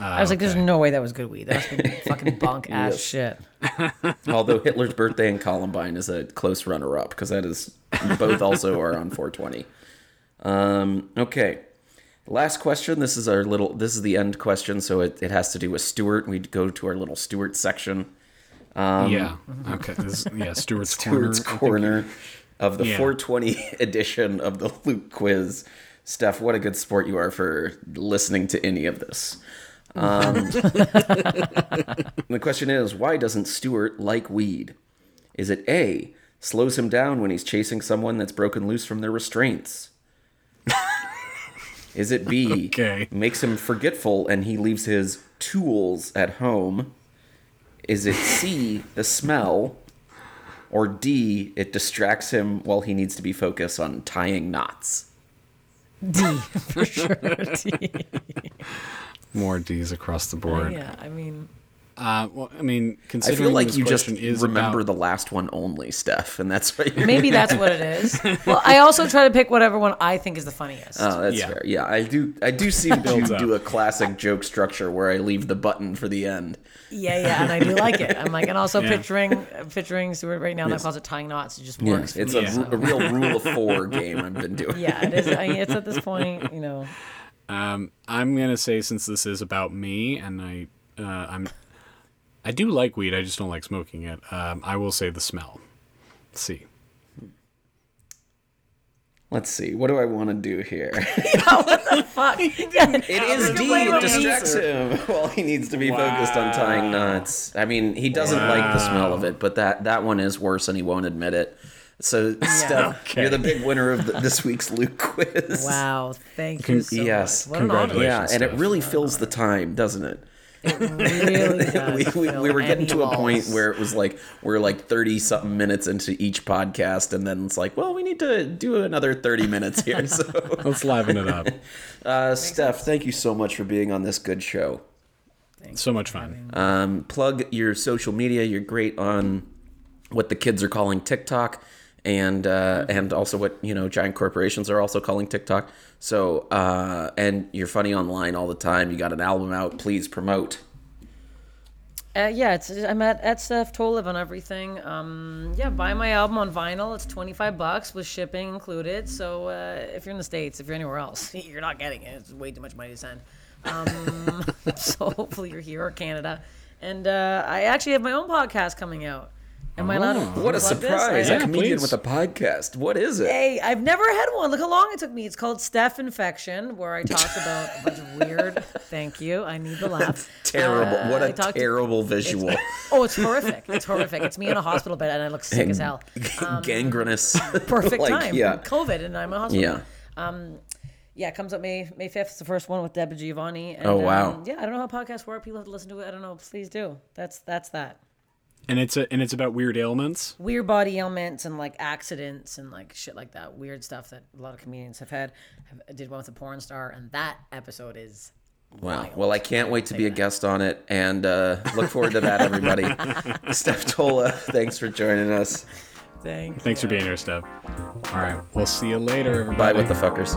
I was like, "There's no way that was good weed. That must be fucking bunk ass Yes. shit." Although Hitler's birthday and Columbine is a close runner-up because that is both also are on 420. Um, okay, last question. This is our little. This is the end question, so it, it has to do with Stuart. We go to our little Stuart section. yeah. Okay. This, yeah. Stuart's, Stuart's corner. Corner of the Yeah. 420 edition of the Luke quiz. Steph, what a good sport you are for listening to any of this. Um, the question is, why doesn't Stuart like weed? Is it A, slows him down when he's chasing someone that's broken loose from their restraints? Is it B, Okay. makes him forgetful and he leaves his tools at home? Is it C, the smell? Or D, it distracts him while he needs to be focused on tying knots? D for sure. D. More D's across the board. Yeah, I mean, Uh, well, I mean, I feel like this you just is remember about, the last one only, Steph, and that's why you're. maybe that's what it is. Well, I also try to pick whatever one I think is the funniest. Oh, that's Yeah. fair. Yeah, I do. I do seem to up. do a classic joke structure where I leave the button for the end. yeah, yeah, and I do like it. I'm like, and also Yeah. picturing picturing Stuart right now. and That calls it tying knots. It just works. for it's me, a, Yeah. so. a real rule of four game I've been doing. yeah, it is. I mean, it's at this point, you know. Um, I'm gonna say since this is about me, and I, uh, I'm, I do like weed. I just don't like smoking it. Um, I will say the smell. Let's see. Let's see. What do I want to do here? Fuck. Yeah. It is D. It distracts him while he needs to be focused on tying knots. I mean, he doesn't like the smell of it, but that that one is worse, and he won't admit it. So, Steph, Okay. you're the big winner of the, this week's Luke quiz. Wow. Thank you so yes. much. What an honor. Congratulations. Yeah, and it Steph. really fills the time, doesn't it? It Really does we, we, we were getting any to a point where it was like we're like 30 something minutes into each podcast and then it's like well we need to do another 30 minutes here so Let's liven it up. uh, steph thank you so much for being on this good show Thanks so much fun. um, plug your social media you're great on what the kids are calling tiktok and uh, and also what you know giant corporations are also calling tiktok so uh, and you're funny online all the time you got an album out please promote Uh, yeah, it's I'm at at Steph Tolev on everything. Um, yeah, buy my album on vinyl. It's twenty five bucks with shipping included. So uh, if you're in the states, if you're anywhere else, you're not getting it. It's way too much money to send. Um, so hopefully you're here or Canada. And uh, I actually have my own podcast coming out. Am I allowed to Oh, what a plug this? surprise a comedian please. with a podcast what is it Hey, I've never had one. Look how long it took me. It's called Steph Infection, where I talk about a bunch of weird. Thank you. I need the laugh. terrible Uh, what I a talked- terrible visual Oh, it's horrific. It's horrific. It's me in a hospital bed and I look sick as hell. gangrenous Perfect like, time. yeah COVID and I'm in a hospital. yeah Yeah, it comes up May May fifth. It's the first one with Deb DiGiovanni. And, Oh, wow. Um, yeah, I don't know how podcasts work. People have to listen to it. I don't know. Please do. That's that's that. And it's a, and it's about weird ailments, weird body ailments, and like accidents and like shit like that. Weird stuff that a lot of comedians have had. I did one with a porn star, and that episode is Wow. Well, I can't wait to be a guest on it and uh, look forward to that, everybody. Steph Tolev, thanks for joining us. Thank thanks you. for being here, Steph. All right. We'll see you later, everybody. Bye with the fuckers.